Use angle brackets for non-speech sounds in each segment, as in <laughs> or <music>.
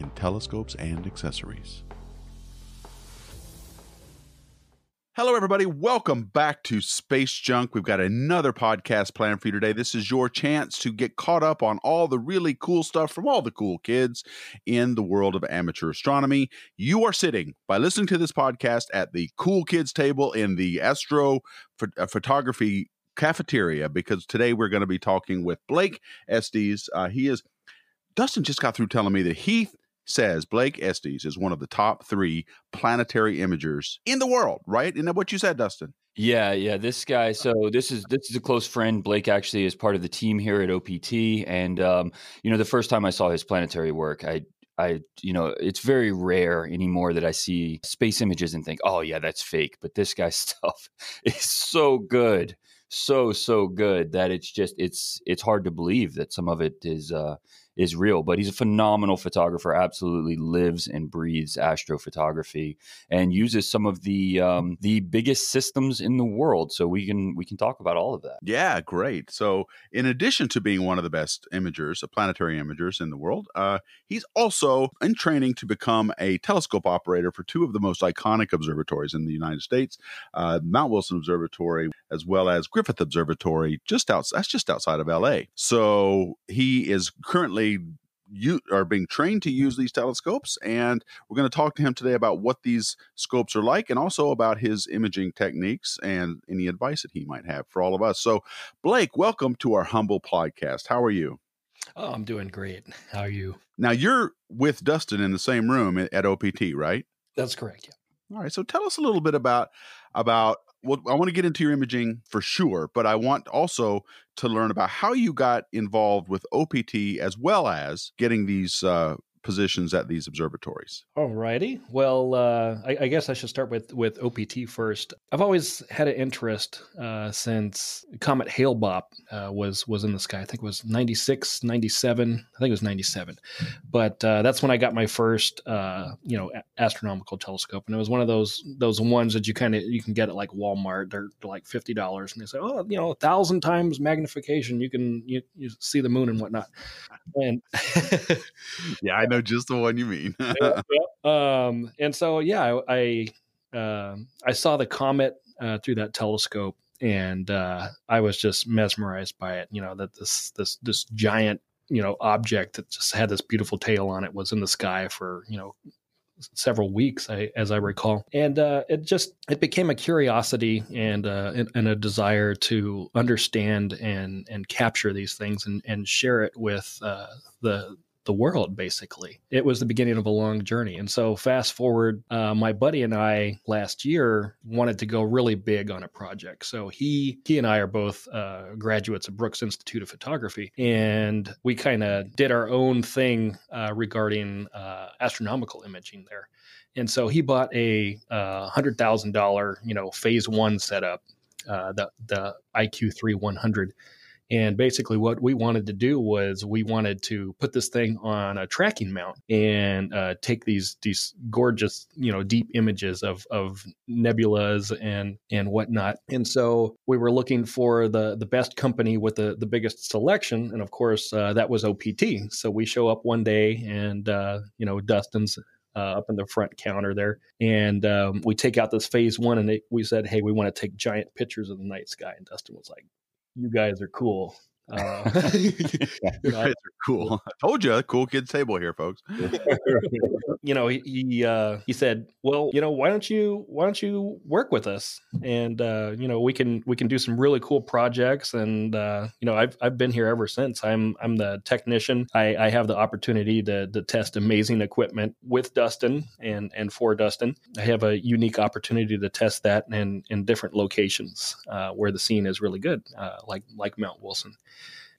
in telescopes and accessories. Hello, everybody. Welcome back to Space Junk. We've got another podcast planned for you today. This is your chance to get caught up on all the really cool stuff from all the cool kids in the world of amateur astronomy. You are sitting by listening to this podcast at the cool kids table in the astro uh, photography cafeteria because today we're going to be talking with Blake Estes. Uh, he is Dustin just got through telling me that he says Blake Estes is one of the top three planetary imagers in the world, right? That what you said, Dustin? Yeah, yeah. This guy. So this is this is a close friend. Blake actually is part of the team here at OPT, and um, you know, the first time I saw his planetary work, I I, you know, it's very rare anymore that I see space images and think, oh, yeah, that's fake. But this guy's <laughs> stuff is so good, so, so good that it's just, it's, it's hard to believe that some of it is, uh, is real. But he's a phenomenal photographer. Absolutely lives and breathes astrophotography and uses some of the um, the biggest systems in the world. So we can we can talk about all of that. Yeah, great. So in addition to being one of the best imagers, planetary imagers in the world, uh, he's also in training to become a telescope operator for two of the most iconic observatories in the United States, uh, Mount Wilson Observatory as well as Griffith Observatory, just out that's just outside of L.A. So he is currently you are being trained to use these telescopes and we're going to talk to him today about what these scopes are like and also about his imaging techniques and any advice that he might have for all of us. So blake welcome to our humble podcast. How are you? Oh i'm doing great. How are you? Now you're with dustin in the same room at opt right? That's correct yeah. All right so tell us a little bit about about well, I want to get into your imaging for sure, but I want also to learn about how you got involved with OPT as well as getting these uh, positions at these observatories. All righty. Well, uh, I, I, guess I should start with with OPT first. I've always had an interest uh, since Comet Hale-Bopp uh, was was in the sky. I think it was 96, 97. I think it was 97. But uh, that's when I got my first, uh, you know, astronomical telescope, and it was one of those those ones that you kind of you can get at like Walmart. They're, they're like fifty dollars, and they say, oh, you know, a thousand times magnification, you can you, you see the moon and whatnot. And <laughs> yeah, I know just the one you mean. <laughs> um, and so yeah, I I, uh, I saw the comet uh, through that telescope, and uh, I was just mesmerized by it. You know that this this this giant you know object that just had this beautiful tail on it was in the sky for you know several weeks, I, as I recall, and uh, it just it became a curiosity and, uh, and, and a desire to understand and and capture these things and and share it with uh, the the world basically. It was the beginning of a long journey. And so fast forward uh, my buddy and i last year wanted to go really big on a project. So he he and i are both uh, graduates of brooks institute of photography and we kind of did our own thing uh, regarding uh, astronomical imaging there. And so he bought a uh, hundred thousand dollar you know phase one setup uh, the the iq3 100 and basically, what we wanted to do was we wanted to put this thing on a tracking mount and uh, take these these gorgeous, you know, deep images of of nebulas and and whatnot. And so we were looking for the the best company with the the biggest selection, and of course, uh, that was OPT. So we show up one day, and uh, you know, Dustin's uh, up in the front counter there. And um, we take out this phase one and we said, Hey, we want to take giant pictures of the night sky. And Dustin was like, you guys are cool. Uh, <laughs> <laughs> you guys are cool. I told you, cool kids table here, folks. <laughs> you know, he he, uh, he said, "Well, you know, why don't you why don't you work with us? And uh, you know, we can we can do some really cool projects. And uh, you know, I've I've been here ever since. I'm I'm the technician. I, I have the opportunity to to test amazing equipment with Dustin and and for Dustin. I have a unique opportunity to test that in in different locations uh, where the scene is really good, uh, like like Mount Wilson."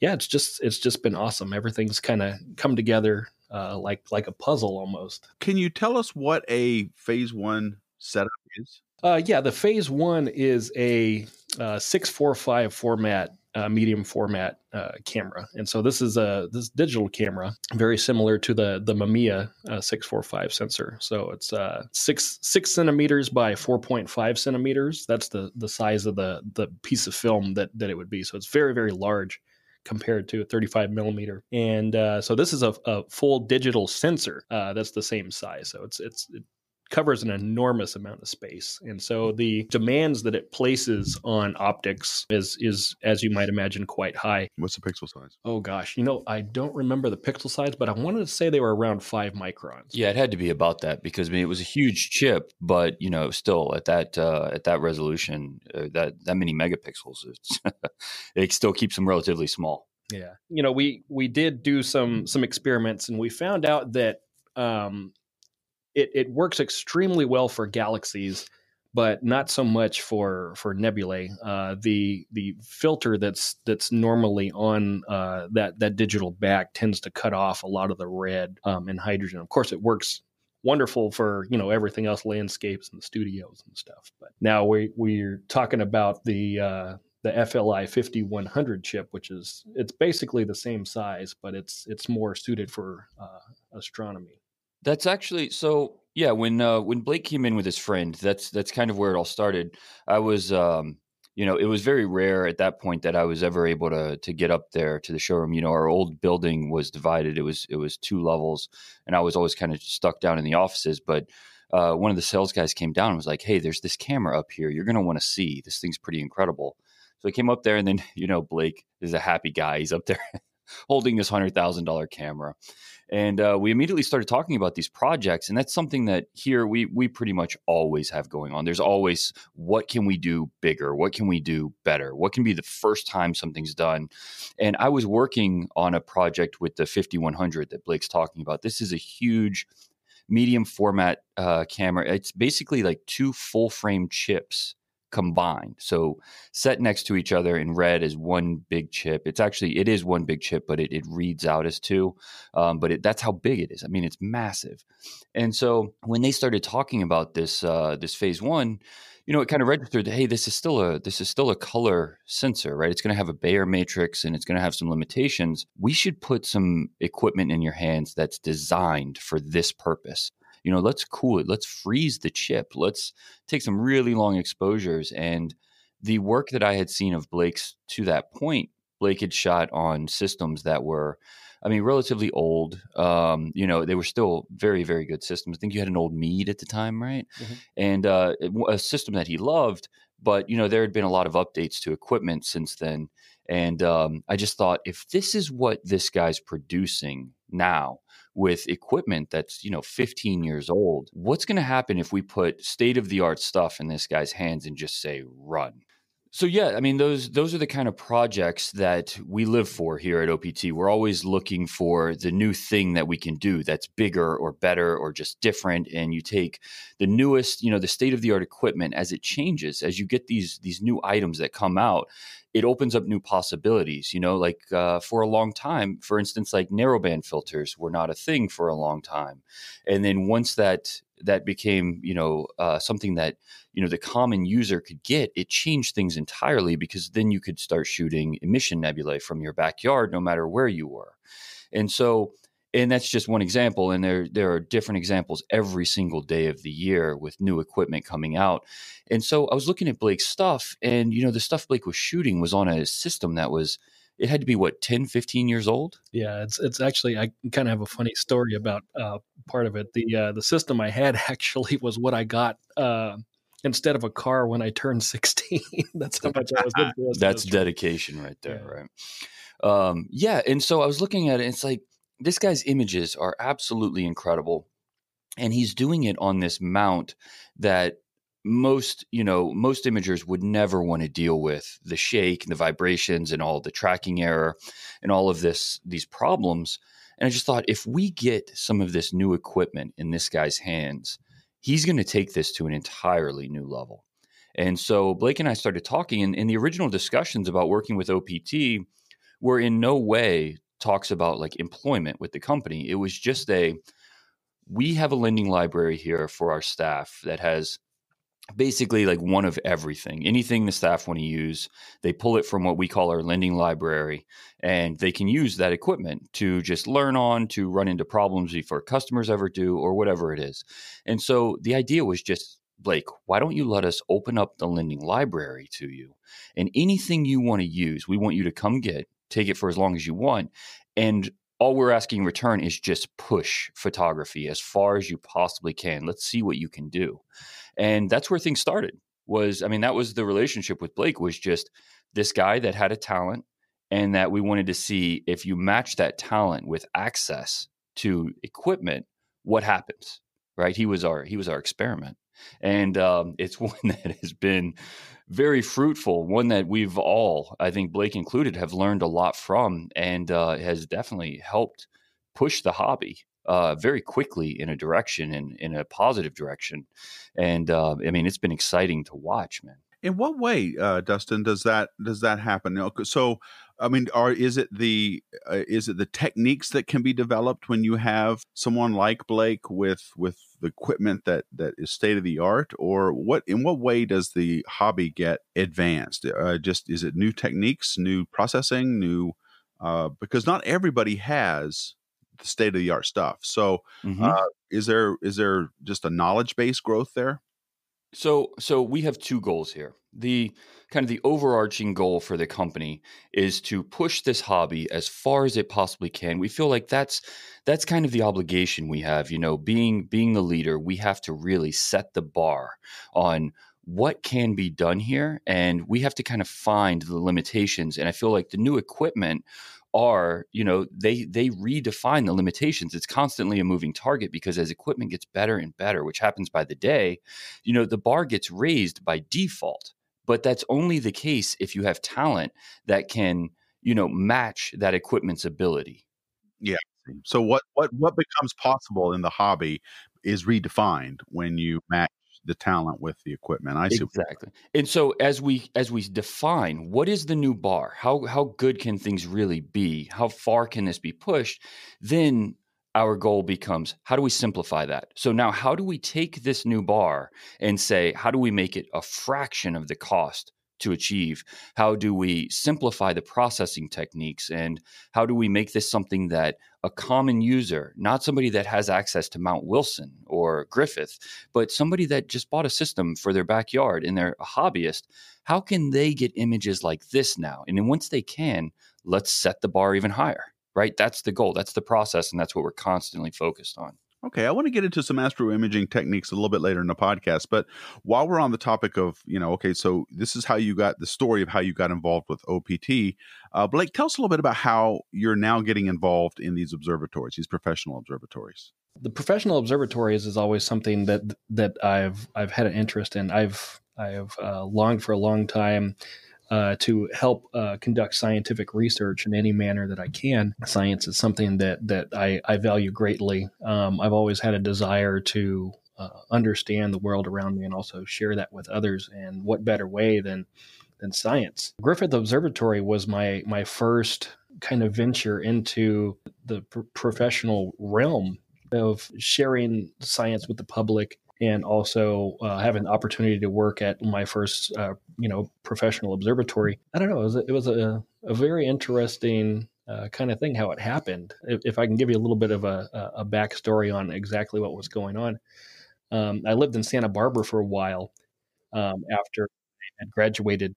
Yeah, it's just it's just been awesome. Everything's kind of come together uh, like like a puzzle almost. Can you tell us what a phase one setup is? Uh, yeah, the phase one is a uh, six four five format uh, medium format uh, camera, and so this is a this digital camera, very similar to the the Mamiya uh, six four five sensor. So it's uh, six six centimeters by four point five centimeters. That's the the size of the the piece of film that that it would be. So it's very very large compared to a 35 millimeter. And uh, so this is a, a full digital sensor uh, that's the same size. So it's it's it covers an enormous amount of space. And so the demands that it places on optics is is as you might imagine quite high. What's the pixel size? Oh gosh, you know, I don't remember the pixel size, but I wanted to say they were around 5 microns. Yeah, it had to be about that because I mean it was a huge chip, but you know, still at that uh, at that resolution, uh, that that many megapixels, it's <laughs> it still keeps them relatively small. Yeah. You know, we we did do some some experiments and we found out that um it, it works extremely well for galaxies, but not so much for for nebulae. Uh, the the filter that's that's normally on uh, that that digital back tends to cut off a lot of the red um, and hydrogen. Of course, it works wonderful for you know everything else, landscapes and studios and stuff. But now we we're talking about the uh, the FLI 5100 chip, which is it's basically the same size, but it's it's more suited for uh, astronomy. That's actually so. Yeah, when uh, when Blake came in with his friend, that's that's kind of where it all started. I was, um, you know, it was very rare at that point that I was ever able to to get up there to the showroom. You know, our old building was divided; it was it was two levels, and I was always kind of stuck down in the offices. But uh, one of the sales guys came down and was like, "Hey, there's this camera up here. You're to want to see. This thing's pretty incredible." So I came up there, and then <laughs> you know, Blake is a happy guy. He's up there <laughs> holding this hundred thousand dollar camera, and uh, we immediately started talking about these projects and that's something that here we we pretty much always have going on. There's always what can we do bigger? What can we do better? What can be the first time something's done? And i was working on a project with the 5100 that blake's talking about. This is a huge medium format uh, camera. It's basically like two full frame chips combined. So set next to each other in red is one big chip. It's actually it is one big chip, but it, it reads out as two. Um, but it, that's how big it is. I mean, it's massive. And so when they started talking about this uh, this phase one, you know, it kind of registered hey, this is still a this is still a color sensor, right? It's going to have a Bayer matrix and it's going to have some limitations. We should put some equipment in your hands that's designed for this purpose you know, let's cool it, let's freeze the chip, let's take some really long exposures. And the work that I had seen of Blake's to that point, Blake had shot on systems that were, I mean, relatively old. Um, you know, they were still very, very good systems. I think you had an old Meade at the time, right? Mm-hmm. And uh, a system that he loved, but you know, there had been a lot of updates to equipment since then. And um, I just thought, if this is what this guy's producing now, with equipment that's, you know, 15 years old. What's going to happen if we put state of the art stuff in this guy's hands and just say run? So yeah, I mean those those are the kind of projects that we live for here at OPT. We're always looking for the new thing that we can do that's bigger or better or just different and you take the newest, you know, the state of the art equipment as it changes as you get these these new items that come out it opens up new possibilities. You know, like uh, for a long time, for instance, like narrowband filters were not a thing for a long time, and then once that that became you know uh, something that you know the common user could get, it changed things entirely because then you could start shooting emission nebulae from your backyard, no matter where you were, and so and that's just one example and there there are different examples every single day of the year with new equipment coming out. And so i was looking at blake's stuff and you know the stuff blake was shooting was on a system that was it had to be what 10 15 years old? Yeah it's it's actually i kind of have a funny story about uh, part of it. The uh, the system i had <laughs> actually was what i got uh, instead of a car when i turned <laughs> 16 that's how much i was <laughs> that's dedication right there yeah. right? Um, yeah and so i was looking at it it's like this guy's images are absolutely incredible and he's doing it on this mount that most you know most imagers would never want to deal with the shake and the vibrations and all the tracking error and all of this these problems and i just thought if we get some of this new equipment in this guy's hands he's going to take this to an entirely new level and so blake and i started talking and in the original discussions about working with opt were in no way talks about like employment with the company. It was just a we have a lending library here for our staff that has basically like one of everything. Anything the staff want to use they pull it from what we call our lending library and they can use that equipment to just learn on to run into problems before customers ever do or whatever it is. And so the idea was just blake why don't you let us open up the lending library to you? And anything you want to use we want you to come get take it for as long as you want and all we're asking in return is just push photography as far as you possibly can. Let's see what you can do and that's where things started was i mean that was the relationship with blake was just this guy that had a talent and that we wanted to see if you match that talent with access to equipment what happens right? He was our he was our experiment. And um, it's <laughs> one that has been very fruitful one that we've all i think blake included have learned a lot from and uh, has definitely helped push the hobby uh, very quickly in a direction and in a positive direction. And uh, I mean, it's been exciting to watch, man. In what way, uh, Dustin, does that does that happen? So, I mean, are is it the uh, is it the techniques that can be developed when you have someone like Blake with with the equipment that that is state of the art, or what? In what way does the hobby get advanced? Uh, just is it new techniques, new processing, new? Uh, because not everybody has state of the art stuff. So, mm-hmm. uh, is there is there just a knowledge base growth there? So, so we have two goals here. The kind of the overarching goal for the company is to push this hobby as far as it possibly can. We feel like that's that's kind of the obligation we have. You know, being being the leader, we have to really set the bar on what can be done here and we have to kind of find the limitations and i feel like the new equipment are you know they they redefine the limitations. It's constantly a moving target because as equipment gets better and better which happens by the day you know the bar gets raised by default. But that's only the case if you have talent that can you know match that equipment's ability. Yeah so what what what becomes possible in the hobby is redefined when you match the talent with the equipment. I see exactly. And so as we as we define what is the new bar, how how good can things really be? How far can this be pushed? Then our goal becomes how do we simplify that? So now how do we take this new bar and say how do we make it a fraction of the cost to achieve? How do we simplify the processing techniques? And how do we make this something that a common user, not somebody that has access to Mount Wilson or Griffith, but somebody that just bought a system for their backyard and they're a hobbyist, how can they get images like this now? And then once they can, let's set the bar even higher, right? That's the goal. That's the process. And that's what we're constantly focused on. Okay, I want to get into some astro imaging techniques a little bit later in the podcast, but while we're on the topic of, you know, okay, so this is how you got the story of how you got involved with OPT. Uh, Blake, tell us a little bit about how you're now getting involved in these observatories, these professional observatories. The professional observatories is always something that that I've I've had an interest in. I've I've uh, longed for a long time uh, to help uh, conduct scientific research in any manner that I can. Science is something that that I, I value greatly. Um, I've always had a desire to uh, understand the world around me and also share that with others. And what better way than than science? Griffith Observatory was my my first kind of venture into the pr- professional realm of sharing science with the public and also uh, having the opportunity to work at my first, uh, you know, professional observatory. I don't know. It was a, it was a, a very interesting uh, kind of thing how it happened. If, if, I can give you a little bit of a, a backstory on exactly what was going on, um, I lived in Santa Barbara for a while um, after I had graduated.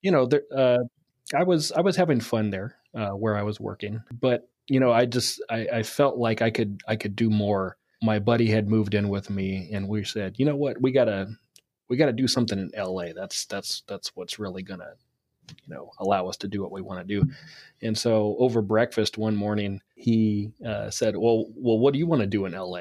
You know, there, uh, I was I was having fun there uh, where I was working, but you know, I just I, I felt like I could I could do more my buddy had moved in with me and we said, you know what, we gotta we gotta do something in LA. That's that's that's what's really gonna you know allow us to do what we want to do. And so over breakfast one morning he uh, said well well what do you want to do in la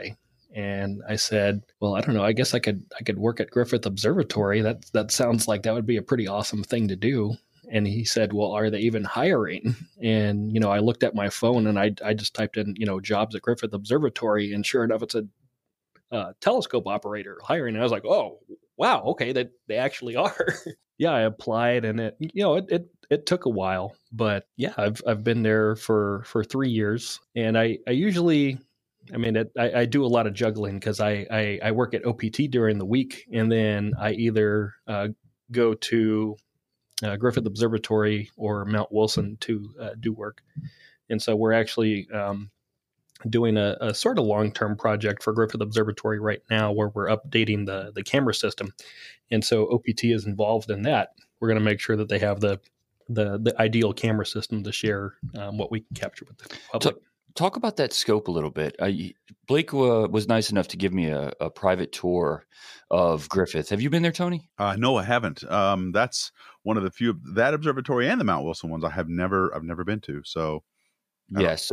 and i said well i don't know. I guess i could i could work at griffith observatory. That that sounds like that would be a pretty awesome thing to do and he said, "Well, are they even hiring?" And you know, I looked at my phone and I I just typed in you know jobs at Griffith Observatory, and sure enough, it's a uh, telescope operator hiring. And I was like, "Oh, wow, okay, that they actually are. <laughs> yeah, I applied, and it you know it, it it took a while, but yeah, I've I've been there for for three years, and I I usually. I mean, it, I, I do a lot of juggling because I, I, I work at OPT during the week, and then I either uh, go to uh, Griffith Observatory or Mount Wilson to uh, do work. And so we're actually um, doing a, a, sort of long term project for Griffith Observatory right now where we're updating the, the camera system. And so OPT is involved in that. We're going to make sure that they have the the, the ideal camera system to share um, what we can capture with the public. Talk about that scope a little bit. Uh, Blake uh, was nice enough to give me a, a, private tour of Griffith. Have you been there, Tony? Uh, no, I haven't. Um, that's one of the few that observatory and the Mount Wilson ones I have never I've never been to. So yes,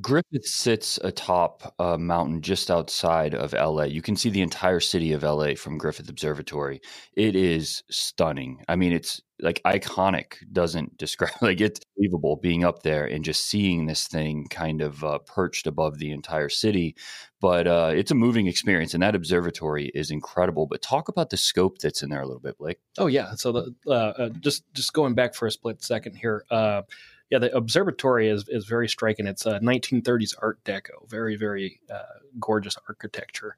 Griffith sits atop a mountain just outside of LA. You can see the entire city of LA from Griffith Observatory. It is stunning. I mean, it's like iconic doesn't <laughs> describe like it's believable being up there and just seeing this thing kind of uh, perched above the entire city. But uh, it's a moving experience, and that observatory is incredible. But talk about the scope that's in there a little bit, Blake. Oh yeah. So the uh, uh just just going back for a split second here uh, yeah, the observatory is is very striking. It's a 1930s Art Deco, very very uh, gorgeous architecture,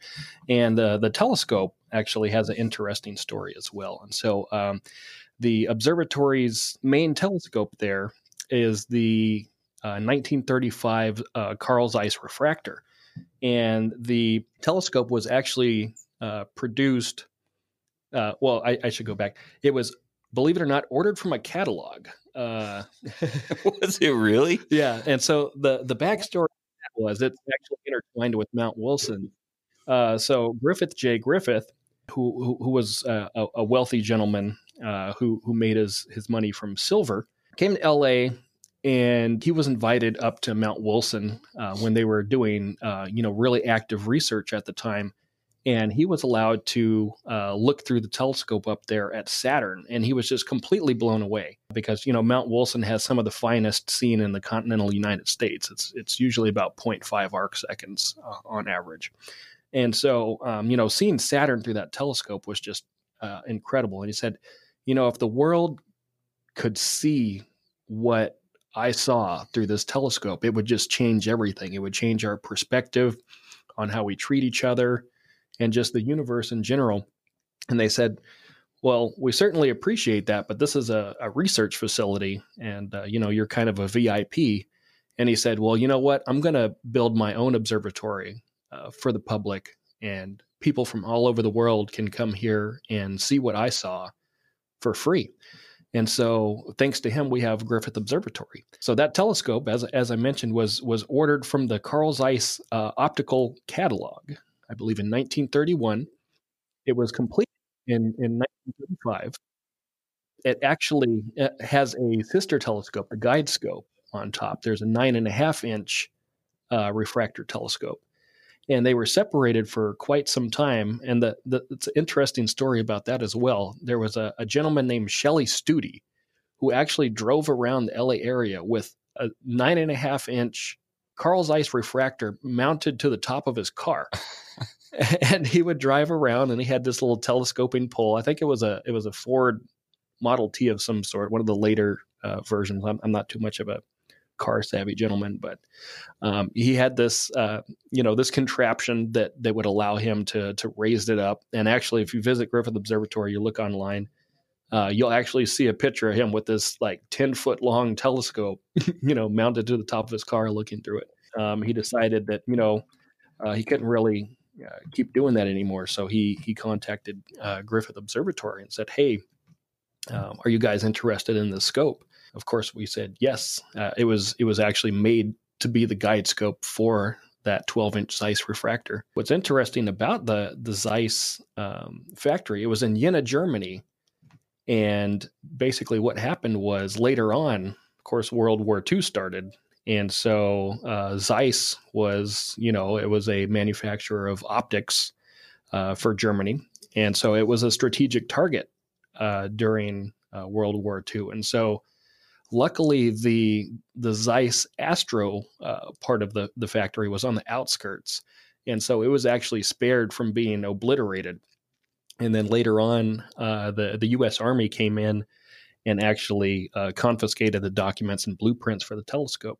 and uh, the telescope actually has an interesting story as well. And so, um, the observatory's main telescope there is the uh, 1935 uh, Carl Zeiss refractor, and the telescope was actually uh, produced. Uh, well, I, I should go back. It was believe it or not, ordered from a catalog. Uh, <laughs> was it really? Yeah. And so the the backstory was it's actually intertwined with Mount Wilson. Uh, so Griffith J. Griffith, who who, who was uh, a, a, wealthy gentleman uh, who who made his his money from silver, came to L.A. and he was invited up to Mount Wilson uh, when they were doing uh, you know really active research at the time and he was allowed to uh, look through the telescope up there at Saturn, and he was just completely blown away because you know Mount Wilson has some of the finest seen in the continental United States. It's it's usually about 0.5 arc seconds uh, on average, and so um, you know seeing Saturn through that telescope was just uh, incredible. And he said, you know, if the world could see what I saw through this telescope, it would just change everything. It would change our perspective on how we treat each other and just the universe in general. And they said, well, we certainly appreciate that, but this is a, a research facility, and uh, you know you're kind of a VIP. And he said, well, you know what? I'm going to build my own observatory uh, for the public, and people from all over the world can come here and see what I saw for free. And so, thanks to him, we have Griffith Observatory. So that telescope, as as I mentioned, was was ordered from the Carl Zeiss uh, optical catalog, I believe, in 1931. It was completed in, in 1935. It actually uh, has a sister telescope, the guide scope, on top. There's a nine and a half inch uh, refractor telescope. And they were separated for quite some time. And the, the, it's an interesting story about that as well. There was a, a gentleman named Shelley Studi who actually drove around the LA area with a nine and a half inch Carl Zeiss refractor mounted to the top of his car. <laughs> and he would drive around and he had this little telescoping pole. I think it was a it was a Ford Model T of some sort, one of the later uh, versions. I'm, I'm, not too much of a car savvy gentleman, but um, he had this uh, you know this contraption that that would allow him to to raise it up. And actually, if you visit Griffith Observatory, you look online. Uh, you'll actually see a picture of him with this like 10 foot long telescope, <laughs> you know, mounted to the top of his car looking through it. Um, he decided that, you know, uh, he couldn't really uh, keep doing that anymore. So he he contacted uh, Griffith Observatory and said, "Hey, um, are you guys interested in the scope?" Of course, we said yes. Uh, it was it was actually made to be the guide scope for that 12 inch Zeiss refractor. What's interesting about the the Zeiss um, factory, it was in Jena, Germany, and basically what happened was later on, of course, World War II started, and so uh, Zeiss was, you know, it was a manufacturer of optics uh, for Germany. And so it was a strategic target uh, during uh, World War II. And so luckily the the Zeiss Astro uh, part of the, the factory was on the outskirts. And so it was actually spared from being obliterated. And then later on, uh, the the U.S. Army came in and actually uh, confiscated the documents and blueprints for the telescope.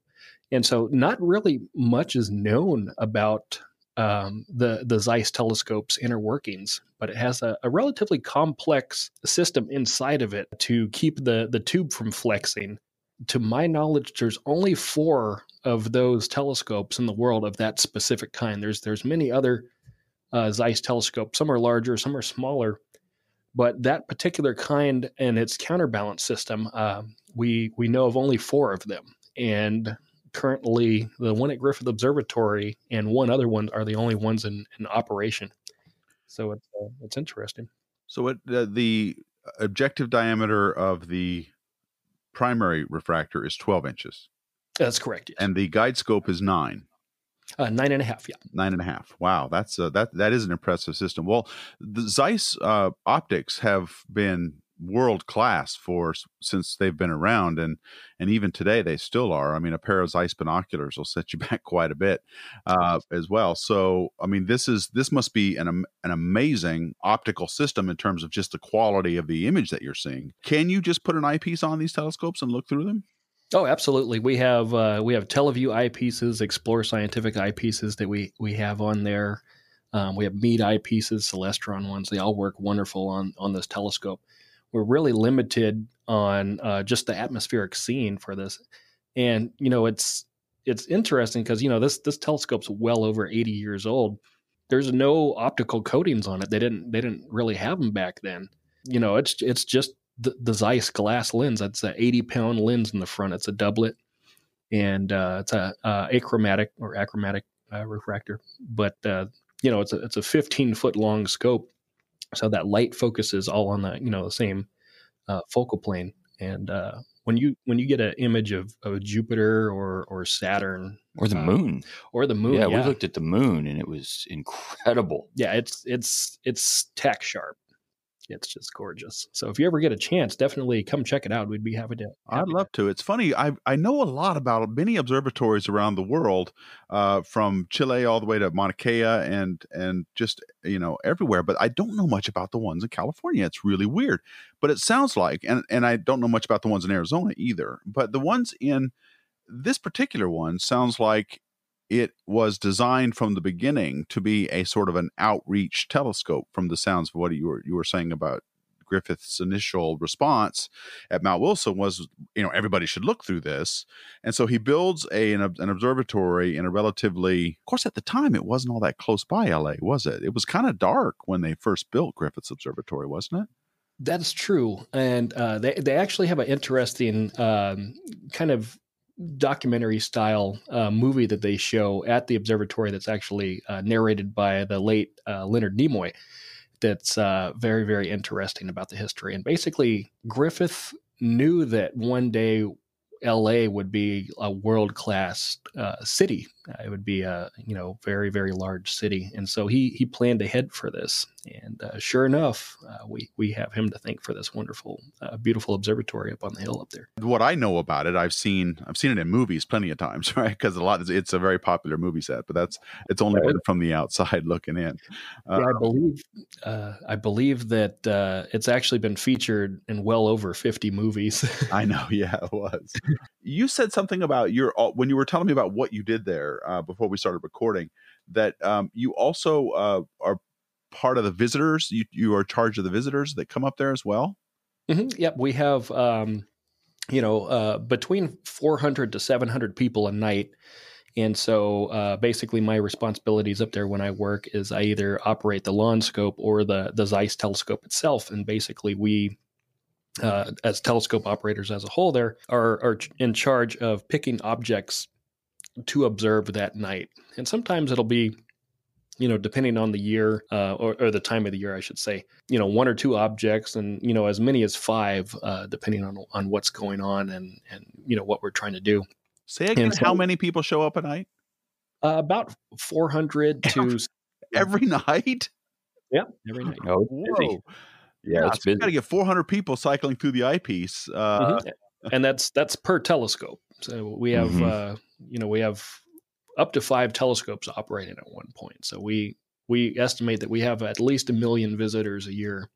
And so, not really much is known about um, the the Zeiss telescope's inner workings, but it has a, a, relatively complex system inside of it to keep the the tube from flexing. To my knowledge, there's only four of those telescopes in the world of that specific kind. There's there's many other uh, Zeiss telescope. Some are larger, some are smaller, but that particular kind and its counterbalance system, uh, we we know of only four of them, and currently the one at Griffith Observatory and one other one are the only ones in, in operation. So it's uh, it's interesting. So it, uh, the objective diameter of the primary refractor is 12 inches. That's correct. Yes. And the guide scope is nine. Uh, nine and a half, yeah. Nine and a half. Wow, that's a, that that is an impressive system. Well, the Zeiss uh, optics have been world class for since they've been around and and even today they still are i mean a pair of zeiss binoculars will set you <laughs> back quite a bit uh, as well so i mean this is this must be an, an amazing optical system in terms of just the quality of the image that you're seeing can you just put an eyepiece on these telescopes and look through them Oh, absolutely. We have uh, we have Tele Vue eyepieces, Explore Scientific eyepieces that we we have on there. Um, we have Meade eyepieces, Celestron ones. They all work wonderful on on this telescope we're really limited on uh, just the atmospheric scene for this. And you know, it's it's interesting because you know this this telescope's well over 80 years old. There's no optical coatings on it. They didn't they didn't really have them back then. You know, it's it's just the, the Zeiss glass lens. It's an 80 pound lens in the front. It's a doublet, and uh, it's a uh, achromatic or achromatic uh, refractor. But uh, you know, it's a it's a 15 foot long scope so that light focuses all on the you know the same uh, focal plane and uh, when you when you get an image of, of Jupiter or or Saturn or the moon or the moon, yeah, yeah, we looked at the moon and it was incredible. Yeah, it's it's it's tack sharp. It's just gorgeous. So if you ever get a chance, definitely come check it out. We'd be happy to. Happy I'd love to. It's funny. I I know a lot about many observatories around the world, uh, from Chile all the way to Mauna Kea and and just you know everywhere. But I don't know much about the ones in California. It's really weird. But it sounds like, and and I don't know much about the ones in Arizona either. But the ones in this particular one sounds like it was designed from the beginning to be a sort of an outreach telescope from the sounds of what you were you were saying about Griffith's initial response at Mount Wilson was, you know, everybody should look through this. And so he builds a, an, an, observatory in a relatively, of course, at the time, it wasn't all that close by LA, was it? It was kind of dark when they first built Griffith's Observatory, wasn't it? That's true. And uh, they, they actually have an interesting um, kind of documentary style uh, movie that they show at the observatory that's actually uh, narrated by the late uh, Leonard Nimoy. That's uh, very, very interesting about the history. And basically, Griffith knew that one day LA would be a world class uh, city. It would be a you know very very large city, and so he he planned ahead for this. And uh, sure enough, uh, we we have him to thank for this wonderful, uh, beautiful observatory up on the hill up there. What I know about it, I've seen I've seen it in movies plenty of times, <laughs> right? Because a lot it's a very popular movie set, but that's it's only right. from the outside <laughs> looking in. yeah, I uh, believe uh, I believe that it's actually been featured in well over fifty movies. I know, <laughs> yeah, it was you said something about your uh, when you were telling me about what you did there uh, before we started recording that um, you also uh, are part of the visitors you, you are charge of the visitors that come up there as well mm-hmm. yep we have um, you know uh, between 400 to 700 people a night and so uh, basically my responsibilities up there when i work is i either operate the lawn scope or the the zeiss telescope itself and basically we uh, as telescope operators as a whole there are, are in charge of picking objects to observe that night and sometimes it'll be you know depending on the year uh, or, or, the time of the year i should say you know one or two objects and you know as many as five uh, depending on on what's going on and and you know what we're trying to do say again so, how many people show up a night uh, about 400 <laughs> to every night yeah every night oh, Whoa. Yeah, it's got to get 400 people cycling through the eyepiece. Uh, mm-hmm. and that's that's per telescope. So we have mm-hmm. uh, you know we have up to five telescopes operating at one point. So we we estimate that we have at least a million visitors a year.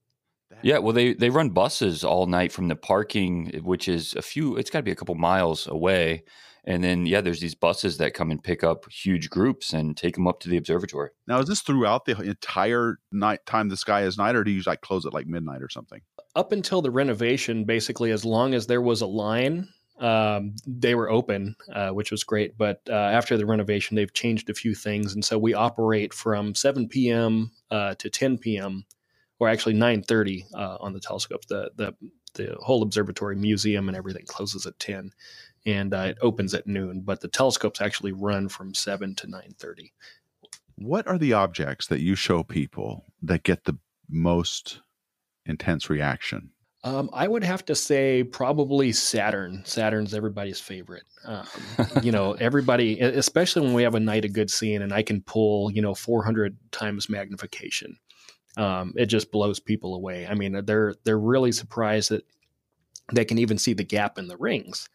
Yeah, well, they they run buses all night from the parking, which is a few. It's got to be a couple miles away, and then yeah, there's these buses that come and pick up huge groups and take them up to the observatory. Now, is this throughout the entire night time the sky is night, or do you like close at like midnight or something? Up until the renovation, basically, as long as there was a line, um, they were open, uh, which was great. But uh, after the renovation, they've changed a few things, and so we operate from 7 p.m. Uh, to 10 p.m. or actually 9:30 uh, on the telescope. The the the whole observatory museum and everything closes at 10, and uh, it opens at noon. But the telescopes actually run from 7 to 9:30. What are the objects that you show people that get the most intense reaction? Um, I would have to say probably Saturn. Saturn's everybody's favorite. Um, <laughs> you know, everybody, especially when we have a night of good seeing, and I can pull you know 400 times magnification. Um, it just blows people away. I mean, they're they're really surprised that they can even see the gap in the rings.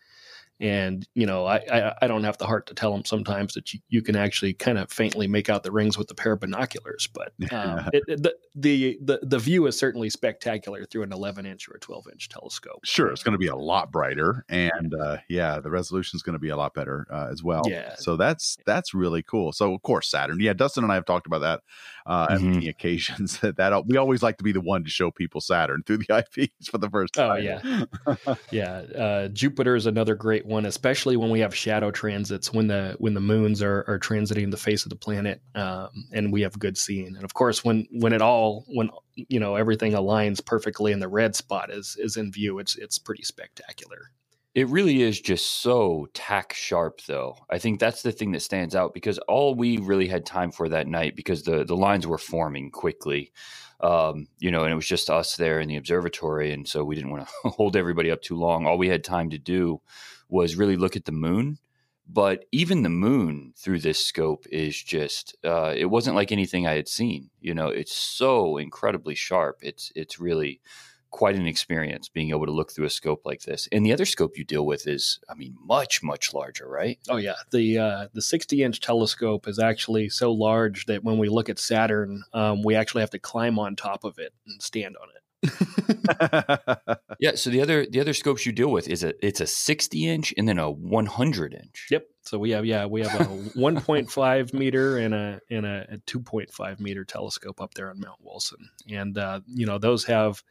And you know, I, I, I don't have the heart to tell them sometimes that you, you can actually kind of faintly make out the rings with a pair of binoculars. But <laughs> um, it, it, the, the the the view is certainly spectacular through an 11 inch or a 12 inch telescope. Sure, it's going to be a lot brighter, and uh, yeah, the resolution is going to be a lot better uh, as well. Yeah. So that's that's really cool. So of course Saturn. Yeah, Dustin and I have talked about that uh, mm-hmm. on many occasions. <laughs> That that we always like to be the one to show people Saturn through the <laughs> eyepiece for the first oh, time. Oh yeah, yeah. Uh, Jupiter is another great one, especially when we have shadow transits when the when the moons are are transiting the face of the planet, um, and we have good seeing. And of course, when when it all when you know everything aligns perfectly and the red spot is is in view, it's it's pretty spectacular. It really is just so tack sharp, though. I think that's the thing that stands out because all we really had time for that night, because the the lines were forming quickly, um, you know, and it was just us there in the observatory, and so we didn't want to <laughs> hold everybody up too long. All we had time to do was really look at the moon. But even the moon through this scope is just uh, it wasn't like anything I had seen. You know, it's so incredibly sharp. It's it's really quite an experience being able to look through a scope like this. And the other scope you deal with is, I mean, much much larger, right? Oh yeah, the uh, the sixty inch telescope is actually so large that when we look at Saturn, um, we actually have to climb on top of it and stand on it. <laughs> yeah. So the other the other scopes you deal with is a it's a sixty inch and then a one hundred inch. Yep. So we have yeah we have a <laughs> one point five meter and a and a, a two point five meter telescope up there on Mount Wilson, and uh, you know those have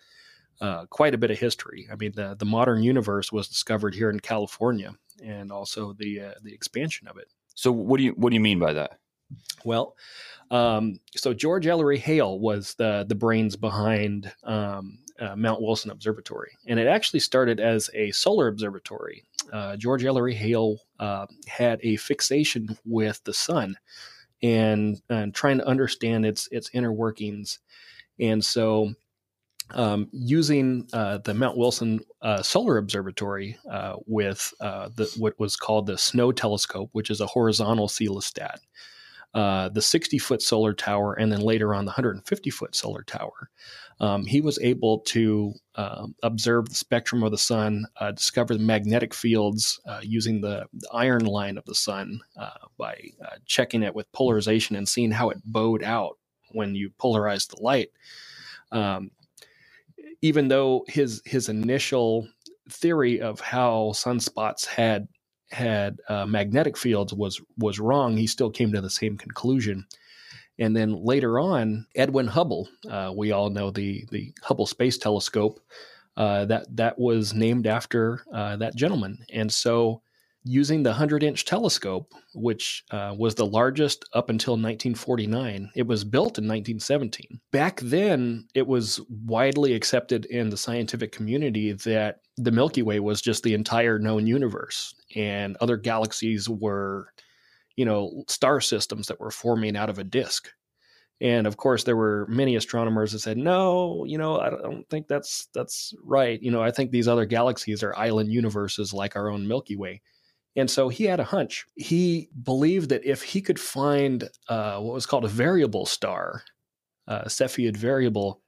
uh, quite a bit of history. I mean the the modern universe was discovered here in California, and also the uh, the expansion of it. So what do you what do you mean by that? Well, um, so George Ellery Hale was the the brains behind um, uh, Mount Wilson Observatory, and it actually started as a solar observatory. Uh, George Ellery Hale uh, had a fixation with the sun, and, and trying to understand its its inner workings, and so. Um, using uh, the Mount Wilson uh, Solar Observatory uh, with the, what was called the Snow telescope, which is a horizontal coelostat, uh, the 60 foot solar tower, and then later on the 150 foot solar tower. Um, he was able to um, observe the spectrum of the sun, uh, discover the magnetic fields uh, using the, the, iron line of the sun uh, by uh, checking it with polarization and seeing how it bowed out when you polarize the light. Um, even though his his initial theory of how sunspots had had uh, magnetic fields was was wrong, he still came to the same conclusion. And then later on, Edwin Hubble, uh, we all know the the Hubble Space Telescope, uh, that that was named after uh, that gentleman. And so using the 100 inch telescope, which uh, was the largest up until 1949. It was built in 1917. Back then, it was widely accepted in the scientific community that the Milky Way was just the entire known universe, and other galaxies were, you know, star systems that were forming out of a disk. And of course, there were many astronomers that said, "No, you know, I don't think that's that's right. You know, I think these other galaxies are island universes like our own Milky Way." And so he had a hunch. He believed that if he could find uh, what was called a variable star, uh, Cepheid variable,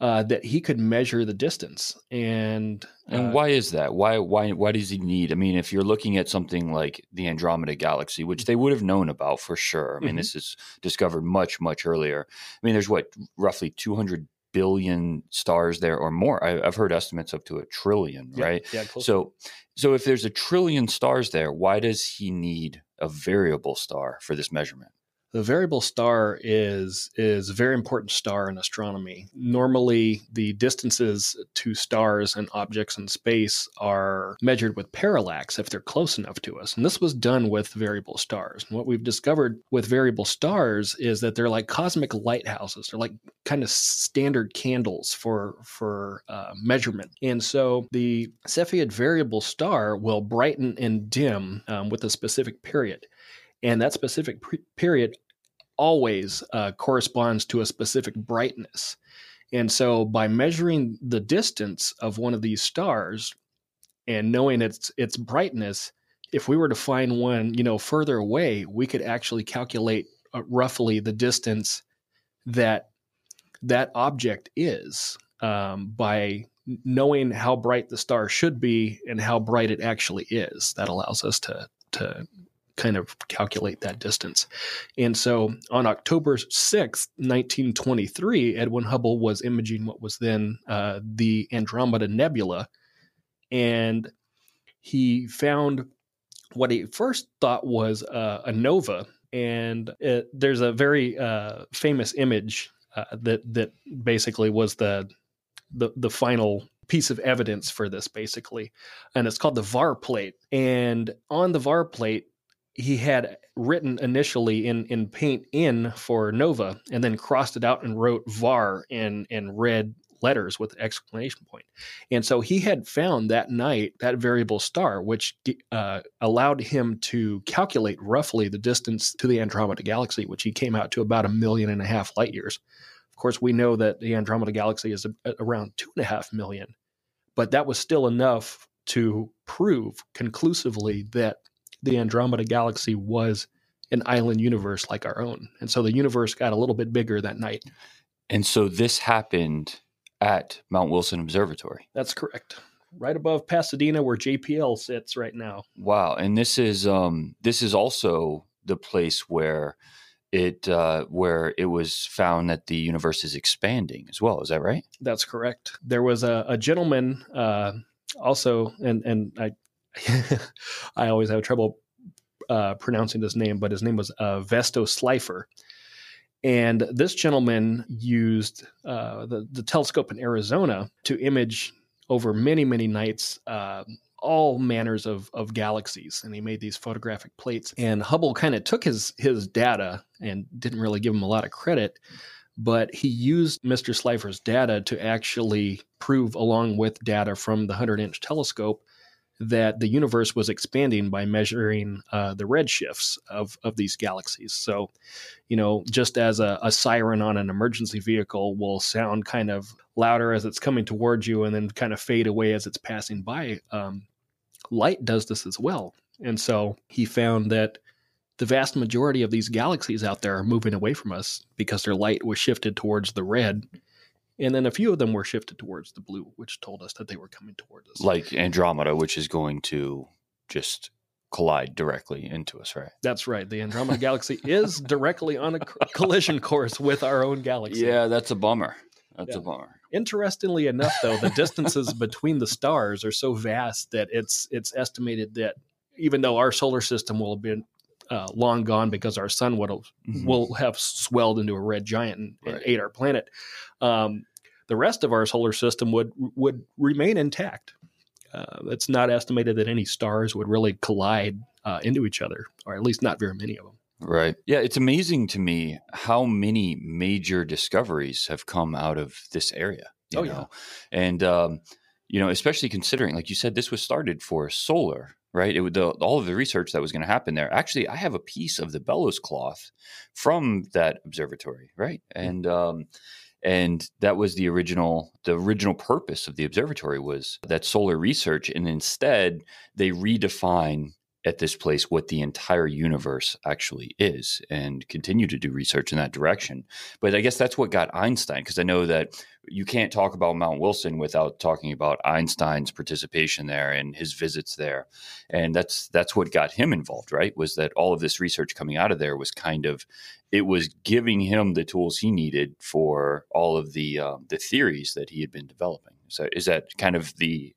uh, that he could measure the distance. And and uh, why is that? Why why why does he need? I mean, if you're looking at something like the Andromeda Galaxy, which they would have known about for sure. I mean, Mhm. this is discovered much much earlier. I mean, there's what roughly 200 billion stars there or more. I, I've heard estimates up to a trillion, yeah, right? Yeah, close. So so if there's a trillion stars there, why does he need a variable star for this measurement? The variable star is is a very important star in astronomy. Normally, the distances to stars and objects in space are measured with parallax if they're close enough to us. And this was done with variable stars. And what we've discovered with variable stars is that they're like cosmic lighthouses. They're like kind of standard candles for for uh, measurement. And so the Cepheid variable star will brighten and dim um, with a specific period and that specific pre- period always uh, corresponds to a specific brightness. And so, by measuring the distance of one of these stars and knowing its its brightness, if we were to find one, you know, further away, we could actually calculate uh, roughly the distance that that object is um, by knowing how bright the star should be and how bright it actually is. That allows us to to kind of calculate that distance. And so on October 6th, 1923, Edwin Hubble was imaging what was then uh, the Andromeda Nebula. And he found what he first thought was uh, a nova. And it, there's a very uh, famous image uh, that that basically was the, the the final piece of evidence for this, basically, and it's called the VAR plate. And on the VAR plate, he had written initially in in paint in for Nova, and then crossed it out and wrote VAR in in red letters with exclamation point. And so he had found that night that variable star, which uh, allowed him to calculate roughly the distance to the Andromeda Galaxy, which he came out to about a million and a half light years. Of course, we know that the Andromeda Galaxy is a, around two and a half million, but that was still enough to prove conclusively that the Andromeda Galaxy was an island universe like our own. And so the universe got a little bit bigger that night. And so this happened at Mount Wilson Observatory. That's correct. Right above Pasadena where JPL sits right now. Wow. And this is um this is also the place where it uh where it was found that the universe is expanding as well. Is that right? That's correct. There was a, a gentleman uh also and and I <laughs> I always have trouble uh, pronouncing this name, but his name was uh, Vesto Slifer. And this gentleman used uh, the, the telescope in Arizona to image over many, many nights uh, all manners of, of galaxies. And he made these photographic plates. And Hubble kind of took his, his data and didn't really give him a lot of credit, but he used Mr. Slifer's data to actually prove, along with data from the 100 inch telescope, that the universe was expanding by measuring uh, the redshifts of, of these galaxies. So, you know, just as a, a, siren on an emergency vehicle will sound kind of louder as it's coming towards you and then kind of fade away as it's passing by, um, light does this as well. And so he found that the vast majority of these galaxies out there are moving away from us because their light was shifted towards the red and then a few of them were shifted towards the blue, which told us that they were coming towards us. Like Andromeda, which is going to just collide directly into us, right? That's right. The Andromeda galaxy is directly on a <laughs> collision course with our own galaxy. Yeah, that's a bummer. That's Yeah. a bummer. Interestingly enough, though, the <laughs> distances between the stars are so vast that it's it's estimated that even though our solar system will have been uh, long gone because our sun would have Mhm. will have swelled into a red giant and, and Right. ate our planet. Um, the rest of our solar system would would remain intact. Uh, it's not estimated that any stars would really collide uh, into each other, or at least not very many of them. Right. Yeah, it's amazing to me how many major discoveries have come out of this area. You Oh, know? yeah. And um, you know, especially considering, like you said, this was started for solar, right? It would the, all of the research that was going to happen there. Actually, I have a piece of the bellows cloth from that observatory, right? And um, and that was the original the original purpose of the observatory was that solar research, and instead they redefine at this place what the entire universe actually is and continue to do research in that direction. But I guess that's what got Einstein, because I know that you can't talk about Mount Wilson without talking about Einstein's participation there and his visits there. And that's that's what got him involved, right? Was that all of this research coming out of there was kind of it was giving him the tools he needed for all of the um, the theories that he had been developing. So is that kind of the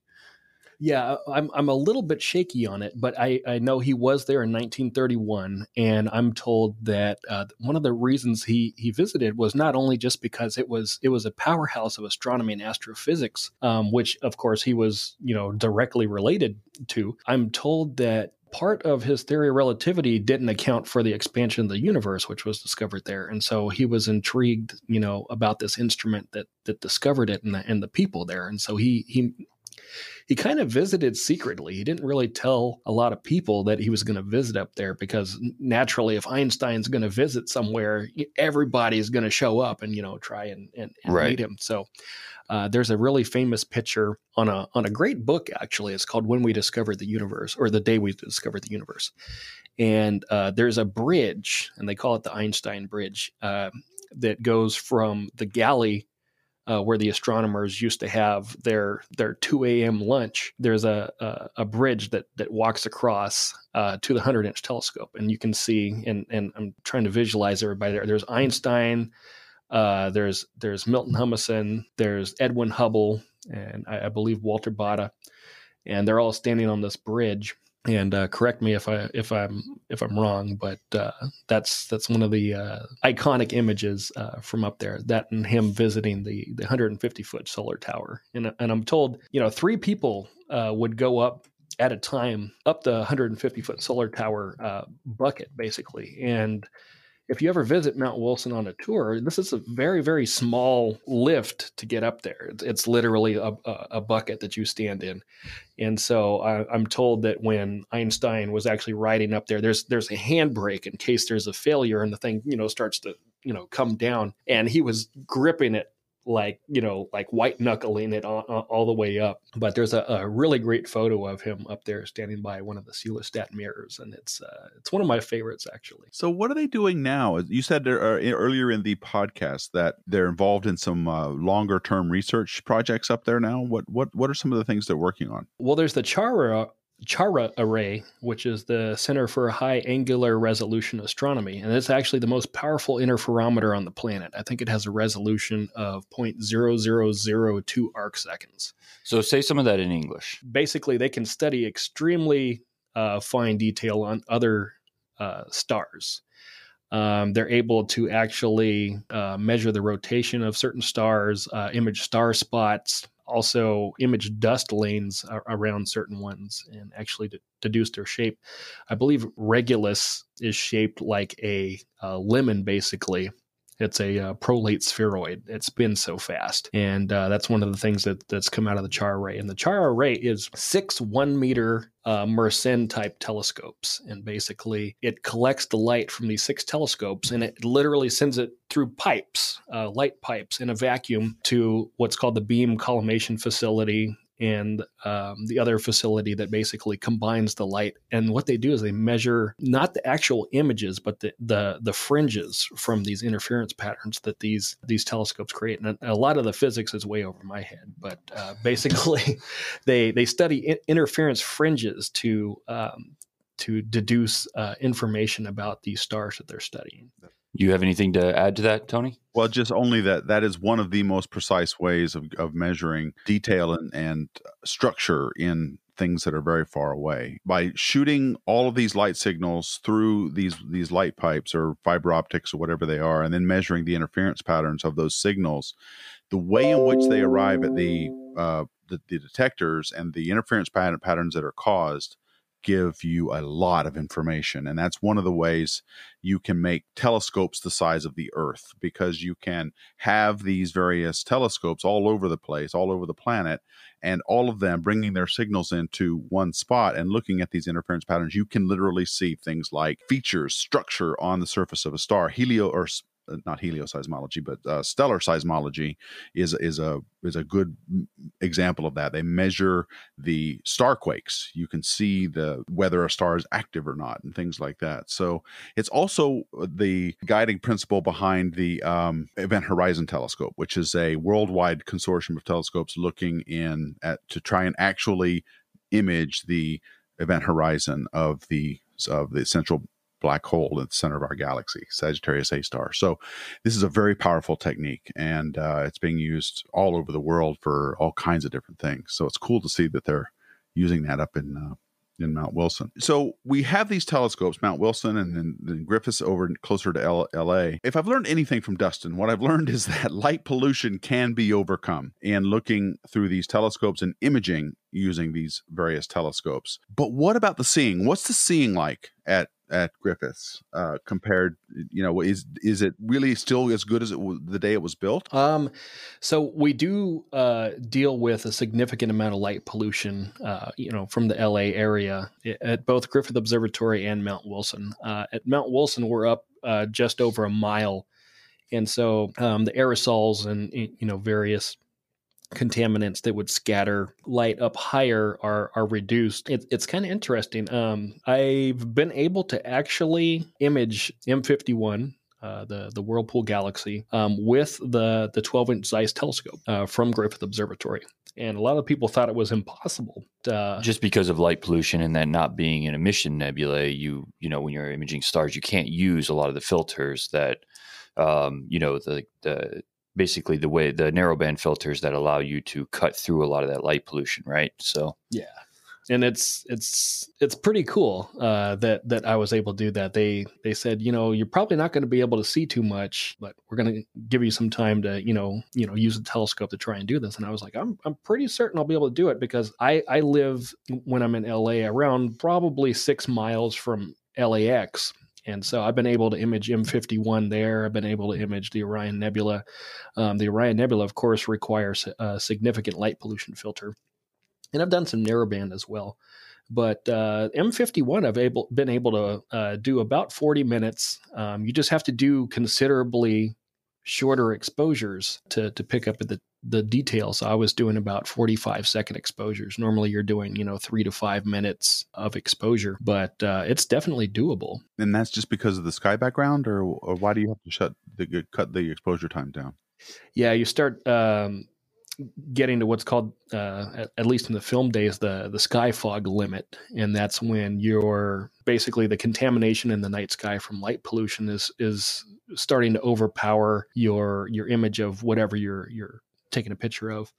yeah, I'm I'm a little bit shaky on it, but I, I know he was there in 1931, and I'm told that uh, one of the reasons he he visited was not only just because it was it was a powerhouse of astronomy and astrophysics, um, which of course he was you know directly related to. I'm told that part of his theory of relativity didn't account for the expansion of the universe, which was discovered there. And so he was intrigued, you know, about this instrument that that discovered it and the and the people there. And so he he he kind of visited secretly. He didn't really tell a lot of people that he was going to visit up there because naturally, if Einstein's going to visit somewhere, everybody's going to show up and you know try and, and, and right. meet him. So uh, there's a really famous picture on a on a great book actually. It's called When We Discovered the Universe or the Day We Discovered the Universe. And uh, there's a bridge, and they call it the Einstein Bridge, uh, that goes from the galley uh, where the astronomers used to have their their 2 a.m. lunch. There's a, a, a bridge that that walks across uh, to the 100 inch telescope, and you can see. And and I'm trying to visualize everybody there. There's Einstein. Uh, there's there's Milton Humason. There's Edwin Hubble, and I, I believe Walter Baade, and they're all standing on this bridge and uh, correct me if I if I'm if I'm wrong, but uh, that's that's one of the uh, iconic images uh, from up there. That and him visiting the the 150 foot solar tower, and and I'm told you know three people uh, would go up at a time up the 150 foot solar tower uh, bucket basically, and if you ever visit Mount Wilson on a tour, this is a very, very small lift to get up there. It's, it's literally a, a, bucket that you stand in. And so I, am told that when Einstein was actually riding up there, there's there's a handbrake in case there's a failure and the thing you know starts to you know come down. And he was gripping it like you know like white knuckling it all, all, the way up. But there's a, a, really great photo of him up there standing by one of the coelostat mirrors and it's uh, it's one of my favorites actually. So what are they doing now? You said earlier in the podcast that they're involved in some uh, longer term research projects up there now. What what what are some of the things they're working on? Well there's the CHARA CHARA array, which is the Center for High Angular Resolution Astronomy. And it's actually the most powerful interferometer on the planet. I think it has a resolution of 0.0002 arc seconds. So, say some of that in English. Basically, they can study extremely uh, fine detail on other uh, stars. Um, they're able to actually uh, measure the rotation of certain stars, uh, image star spots, also image dust lanes around certain ones and actually deduce their shape. I believe Regulus is shaped like a, a lemon, basically, it's a uh, prolate spheroid. It spins so fast, and uh, that's one of the things that that's come out of the CHARA array. And the CHARA array is six one meter uh, Mersenne type telescopes, and basically it collects the light from these six telescopes, and it literally sends it through pipes, uh, light pipes, in a vacuum to what's called the beam collimation facility and um, the other facility that basically combines the light. And what they do is they measure not the actual images, but the the, the fringes from these interference patterns that these these telescopes create. And a lot of the physics is way over my head, but uh, <laughs> basically, they they study in- interference fringes to um, to deduce uh, information about these stars that they're studying. You have anything to add to that, Tony? Well, just only that that is one of the most precise ways of, of measuring detail and, and structure in things that are very far away by shooting all of these light signals through these these light pipes or fiber optics or whatever they are and then measuring the interference patterns of those signals the way in which they arrive at the uh, the, the detectors and the interference pattern patterns that are caused give you a lot of information. And that's one of the ways you can make telescopes the size of the Earth because you can have these various telescopes all over the place, all over the planet, and all of them bringing their signals into one spot and looking at these interference patterns. You can literally see things like features, structure on the surface of a star, helio or not helioseismology, but uh, stellar seismology is is a is a good example of that. They measure the star quakes. You can see the whether a star is active or not, and things like that. So it's also the guiding principle behind the um, Event Horizon Telescope, which is a worldwide consortium of telescopes looking in at to try and actually image the event horizon of the of the central black hole at the center of our galaxy, Sagittarius A star. So, this is a very powerful technique, and uh, it's being used all over the world for all kinds of different things. So, it's cool to see that they're using that up in uh, in Mount Wilson. So we have these telescopes, Mount Wilson and then, then Griffiths over closer to L- LA. If I've learned anything from Dustin, what I've learned is that light pollution can be overcome and looking through these telescopes and imaging using these various telescopes. But what about the seeing? What's the seeing like at at Griffiths uh, compared? You know, is is it really still as good as it the day it was built? Um, so we do uh, deal with a significant amount of light pollution. Uh, you know, from the LA area at both Griffith Observatory and Mount Wilson. Uh, at Mount Wilson, we're up uh, just over a mile, and so um, the aerosols and you know various contaminants that would scatter light up higher are are reduced. It, it's kind of interesting. Um, I've been able to actually image M51. Uh, the the Whirlpool Galaxy um, with the the 12 inch Zeiss telescope uh, from Griffith Observatory, and a lot of people thought it was impossible. Uh, Just because of light pollution and that not being an emission nebulae, you you know when you're imaging stars, you can't use a lot of the filters that um, you know the the basically the way the narrowband filters that allow you to cut through a lot of that light pollution, right? So yeah, and it's it's it's pretty cool uh, that that I was able to do that. They they said, you know, you're probably not going to be able to see too much, but we're going to give you some time to you know you know use a telescope to try and do this. And I was like, I'm I'm pretty certain I'll be able to do it because I I live when I'm in LA around probably six miles from LAX and so I've been able to image M51 there. I've been able to image the Orion Nebula. Um, the Orion Nebula, of course, requires a significant light pollution filter. And I've done some narrowband as well. But uh, M51, I've able, been able to uh, do about 40 minutes. Um, you just have to do considerably shorter exposures to, to pick up at the the details. I was doing about 45 second exposures. Normally you're doing, you know, three to five minutes of exposure, but uh, it's definitely doable. And that's just because of the sky background or, or why do you have to shut the, cut the exposure time down? Yeah, you start um, getting to what's called, uh, at, at, least in the film days, the the sky fog limit, and that's when you're basically the contamination in the night sky from light pollution is is starting to overpower your your image of whatever you're you're taking a picture of.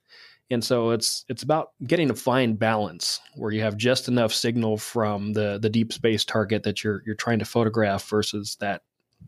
And so it's it's about getting a fine balance where you have just enough signal from the the deep space target that you're you're trying to photograph versus that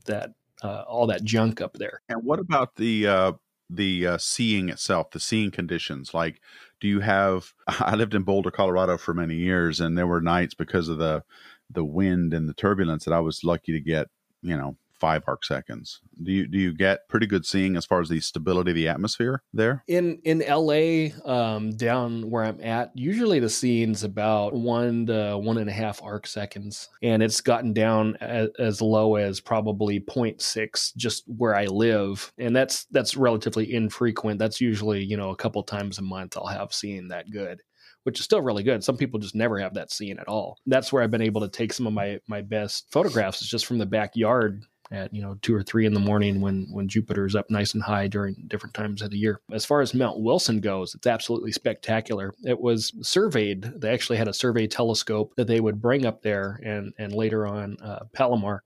that uh, all that junk up there. And what about the uh, the uh, seeing itself, the seeing conditions? Like, do you have? <laughs> I lived in Boulder, Colorado, for many years, and there were nights because of the the wind and the turbulence that I was lucky to get, you know, five arc seconds. Do you do you get pretty good seeing as far as the stability of the atmosphere there? In in LA, um, down where I'm at, usually the scene's about one to one and a half arc seconds, and it's gotten down as, as low as probably 0.6 just where I live, and that's that's relatively infrequent. That's usually you know a couple times a month I'll have seeing that good which is still really good. Some people just never have that scene at all. That's where I've been able to take some of my my best photographs is just from the backyard at you know two or three in the morning when when Jupiter is up nice and high during different times of the year. As far as Mount Wilson goes, it's absolutely spectacular. It was surveyed. They actually had a survey telescope that they would bring up there, and and later on uh, Palomar,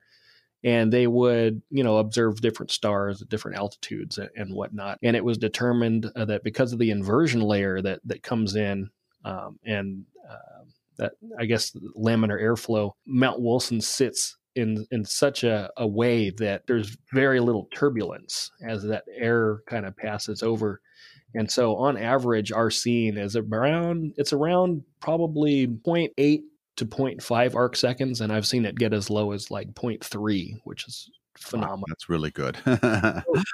and they would you know observe different stars at different altitudes and whatnot. And it was determined uh, that because of the inversion layer that that comes in um, and uh, that I guess laminar airflow, Mount Wilson sits in in such a, a way that there's very little turbulence as that air kind of passes over. And so on average, our scene is around it's around probably 0.8 to 0.5 arc seconds, and I've seen it get as low as like 0.3, which is phenomenal. Wow, that's really good.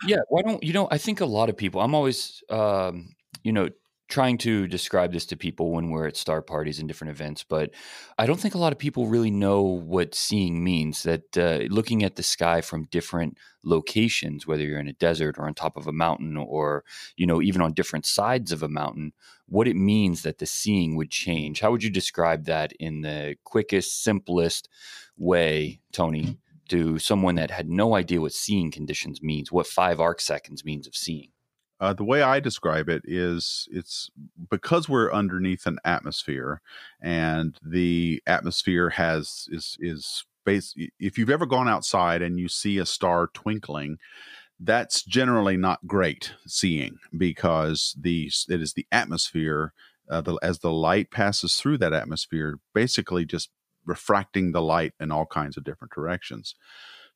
yeah, why don't you know? I think a lot of people. I'm always, um, you know, trying to describe this to people when we're at star parties and different events, but I don't think a lot of people really know what seeing means. That uh, looking at the sky from different locations, whether you're in a desert or on top of a mountain, or you know even on different sides of a mountain, what it means that the seeing would change. How would you describe that in the quickest, simplest way, Tony, to someone that had no idea what seeing conditions means, what five arc seconds means of seeing? Uh, the way I describe it is it's because we're underneath an atmosphere and the atmosphere has is is base if you've ever gone outside and you see a star twinkling that's generally not great seeing because the it is the atmosphere uh, the, as the light passes through that atmosphere basically just refracting the light in all kinds of different directions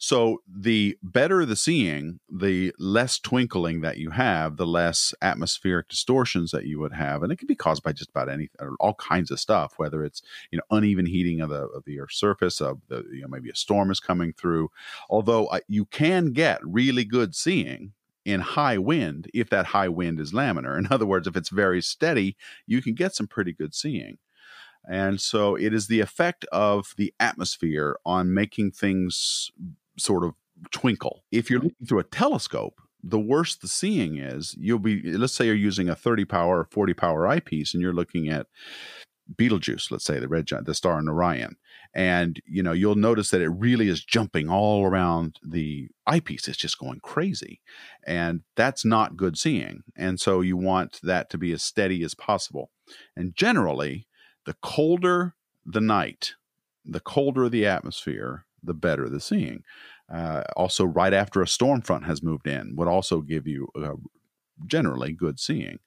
so the better the seeing, the less twinkling that you have, the less atmospheric distortions that you would have, and it can be caused by just about any all kinds of stuff. Whether it's you know uneven heating of the of the Earth's surface, of the you know maybe a storm is coming through. Although uh, you can get really good seeing in high wind if that high wind is laminar. In other words, if it's very steady, you can get some pretty good seeing. And so it is the effect of the atmosphere on making things sort of twinkle. If you're looking through a telescope, the worse the seeing is, you'll be, let's say you're using a 30 power or 40 power eyepiece and you're looking at Betelgeuse, let's say the red giant, the star in Orion. And, you know, you'll notice that it really is jumping all around the eyepiece. It's just going crazy. And that's not good seeing. And so you want that to be as steady as possible. And generally, the colder the night, the colder the atmosphere, the better the seeing. Uh, also, right after a storm front has moved in, would also give you uh, generally good seeing.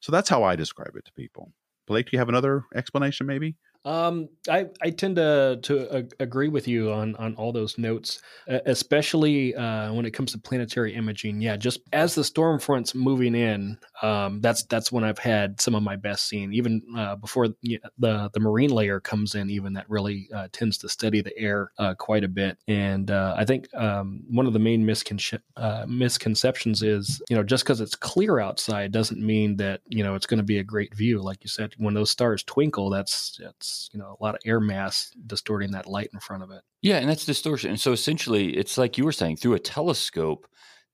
So that's how I describe it to people. Blake, do you have another explanation, maybe? Um, I, I tend to to agree with you on on all those notes, especially uh, when it comes to planetary imaging. Yeah, just as the storm front's moving in, um, that's that's when I've had some of my best seeing. Even uh, before the the marine layer comes in, even that really uh, tends to steady the air uh, quite a bit. And I think um, one of the main miscon- misconceptions is you know just because it's clear outside doesn't mean that you know it's going to be a great view. Like you said, when those stars twinkle, that's that's you know a lot of air mass distorting that light in front of it. Yeah, and that's distortion. And so essentially, it's like you were saying through a telescope,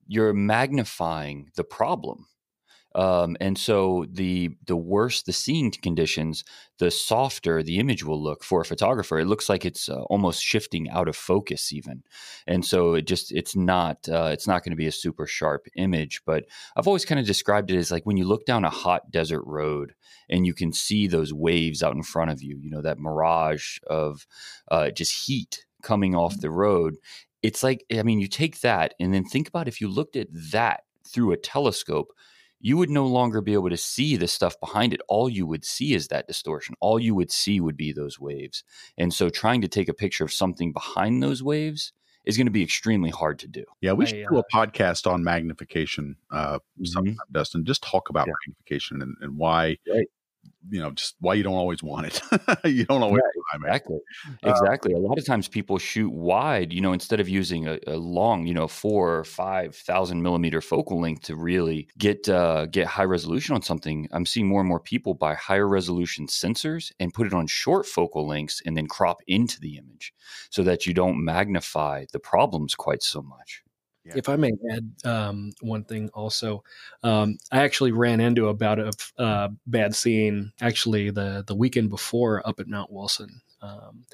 you're magnifying the problem. Um, and so the the worse the seeing conditions, the softer the image will look for a photographer. It looks like it's uh, almost shifting out of focus, even. And so it just it's not uh, it's not going to be a super sharp image. But I've always kind of described it as like when you look down a hot desert road and you can see those waves out in front of you. You know that mirage of uh, just heat coming off the road. It's like I mean, you take that and then think about if you looked at that through a telescope you would no longer be able to see the stuff behind it. All you would see is that distortion. All you would see would be those waves. And so trying to take a picture of something behind those waves is going to be extremely hard to do. Yeah, we should do a podcast on magnification uh, mm-hmm. Dustin. Just talk about yeah. magnification and, and why right you know just why you don't always want it. <laughs> You don't always yeah, exactly. Uh, exactly. A lot of times people shoot wide you know instead of using a, a long you know four or five thousand millimeter focal length to really get uh, get high resolution on something i'm seeing more and more people buy higher resolution sensors and put it on short focal lengths and then crop into the image so that you don't magnify the problems quite so much If I may add um, one thing also, um, I actually ran into about a uh, bad scene actually the, the weekend before up at Mount Wilson. Um,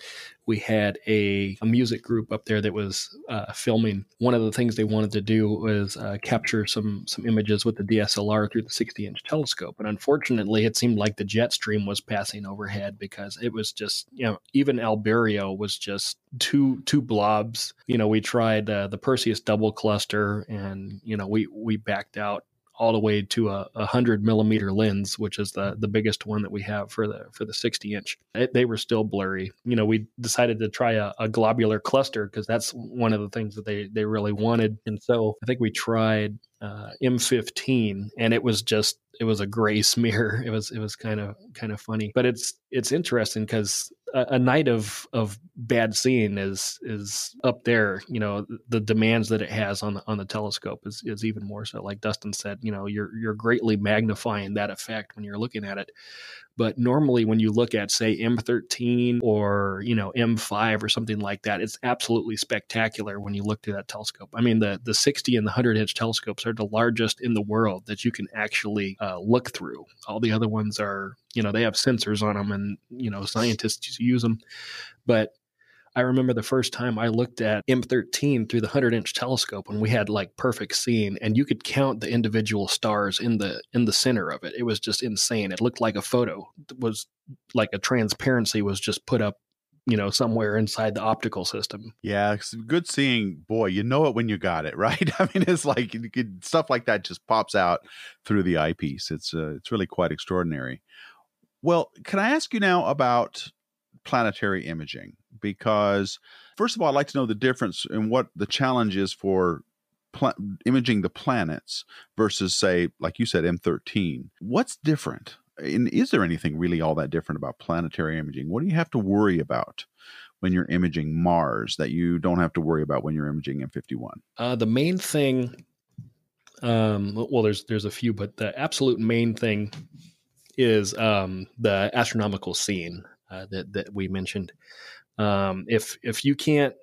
we had a, a, music group up there that was uh, filming. One of the things they wanted to do was uh, capture some some images with the DSLR through the 60 inch telescope, and unfortunately, it seemed like the jet stream was passing overhead because it was just you know even Albireo was just two two blobs. You know, we tried uh, the Perseus double cluster, and you know we we backed out all the way to a, a hundred millimeter lens, which is the the biggest one that we have for the for the 60 inch. It, they were still blurry. You know, we decided to try a, a globular cluster because that's one of the things that they they really wanted. And so I think we tried uh, M15, and it was just it was a gray smear. <laughs> It was it was kind of kind of funny, but it's it's interesting because a, a, night of of bad seeing is is up there. You know, the demands that it has on the on the telescope is is even more so. Like Dustin said, you know, you're you're greatly magnifying that effect when you're looking at it. But normally, when you look at, say, M13 or you know M5 or something like that, it's absolutely spectacular when you look through that telescope. I mean, the the 60 and the 100 inch telescopes are the largest in the world that you can actually uh, look through. All the other ones are, you know, they have sensors on them, and you know, scientists use them, but I remember the first time I looked at M13 through the 100 inch telescope when we had like perfect seeing and you could count the individual stars in the in the center of it. It was just insane. It looked like a photo. It was like a transparency was just put up you know somewhere inside the optical system yeah good seeing boy you know it when you got it <laughs> right i mean it's like could, stuff like that just pops out through the eyepiece it's uh, it's really quite extraordinary well can i ask you now about planetary imaging because first of all, I'd like to know the difference in what the challenge is for imaging the planets versus, say, like you said, M13. What's different? And is there anything really all that different about planetary imaging? What do you have to worry about when you're imaging Mars that you don't have to worry about when you're imaging M51? Uh, the main thing, um, well, there's there's a few, but the absolute main thing is um, the astronomical scene uh, that that we mentioned. Um, if if you can't,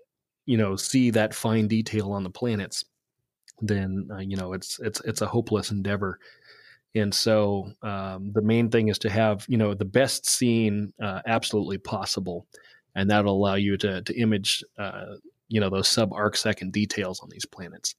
you know, see that fine detail on the planets, then uh, you know it's it's it's a hopeless endeavor. And so um, the main thing is to have you know the best scene uh, absolutely possible, and that'll allow you to to image uh, you know those sub arc second details on these planets.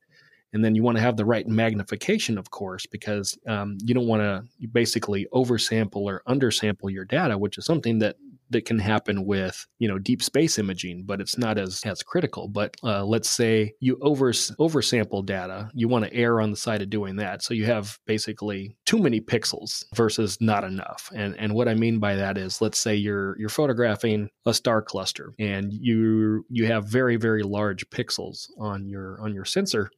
And then you want to have the right magnification, of course, because um, you don't want to basically oversample or undersample your data, which is something that that can happen with you know deep space imaging, but it's not as as critical. But uh, let's say you over oversample data, you want to err on the side of doing that, so you have basically too many pixels versus not enough. And and what I mean by that is, let's say you're you're photographing a star cluster, and you you have very very large pixels on your on your sensor.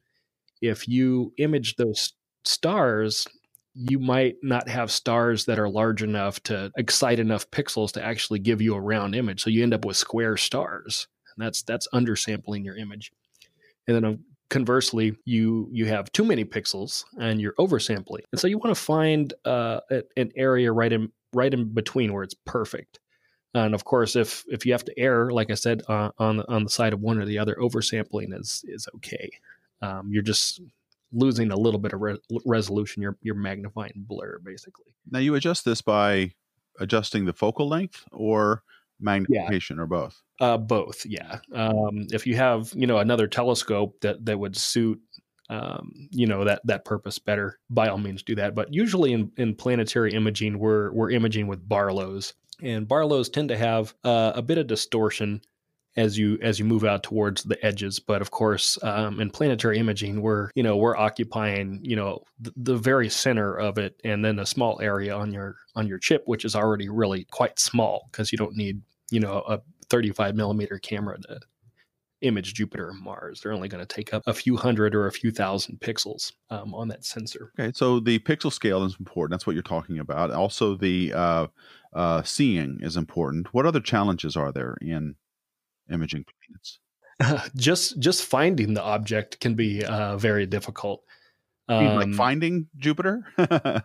If you image those stars you might not have stars that are large enough to excite enough pixels to actually give you a round image. So you end up with square stars. And that's that's undersampling your image. And then um, conversely, you you have too many pixels and you're oversampling. And so you want to find uh, an area right in right in between where it's perfect. And of course, if if you have to err, like I said, uh, on the, on the side of one or the other, oversampling is is okay. Um, you're just losing a little bit of re- resolution. You're you're magnifying blur basically. Now you adjust this by adjusting the focal length or magnification yeah. or both. Uh, both, yeah. Um, if you have you know another telescope that that would suit um, you know that that purpose better, by all means do that. But usually in, in planetary imaging, we're we're imaging with Barlows, and Barlows tend to have uh, a bit of distortion as you as you move out towards the edges. But of course, um, in planetary imaging, we're you know we're occupying you know the, the, very center of it, and then a small area on your on your chip, which is already really quite small because you don't need you know a 35 millimeter camera to image Jupiter and Mars. They're only going to take up a few hundred or a few thousand pixels um, on that sensor. Okay, so the pixel scale is important. That's what you're talking about. Also, the uh, uh, seeing is important. What other challenges are there in imaging planets? <laughs> just just finding the object can be uh, very difficult. Um, like finding Jupiter? <laughs> oh,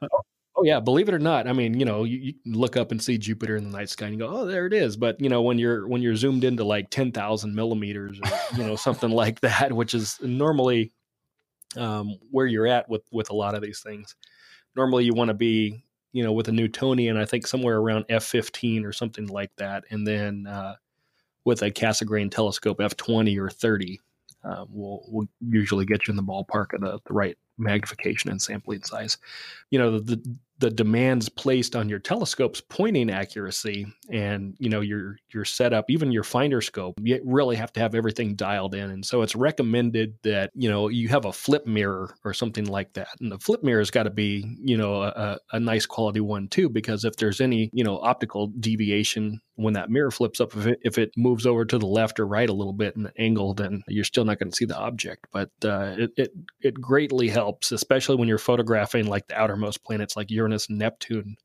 oh, yeah, believe it or not. I mean, you know, you, you, look up and see Jupiter in the night sky and you go, "Oh, there it is." But you know, when you're when you're zoomed into like ten thousand millimeters, or, you know, something like <laughs> that, which is normally um, where you're at with with a lot of these things. Normally, you want to be, you know, with a Newtonian, I think somewhere around f fifteen or something like that, and then uh, with a Cassegrain telescope f20 or 30 um, will will usually get you in the ballpark of the, the right magnification and sampling size. You know, the, the demands placed on your telescope's pointing accuracy and you know your your setup even your finder scope you really have to have everything dialed in and so it's recommended that you know you have a flip mirror or something like that and the flip mirror has got to be you know a, a nice quality one too because if there's any you know optical deviation when that mirror flips up if it, if it moves over to the left or right a little bit in the angle then you're still not going to see the object but uh, it, it it greatly helps especially when you're photographing like the outermost planets like Uranus and Neptune,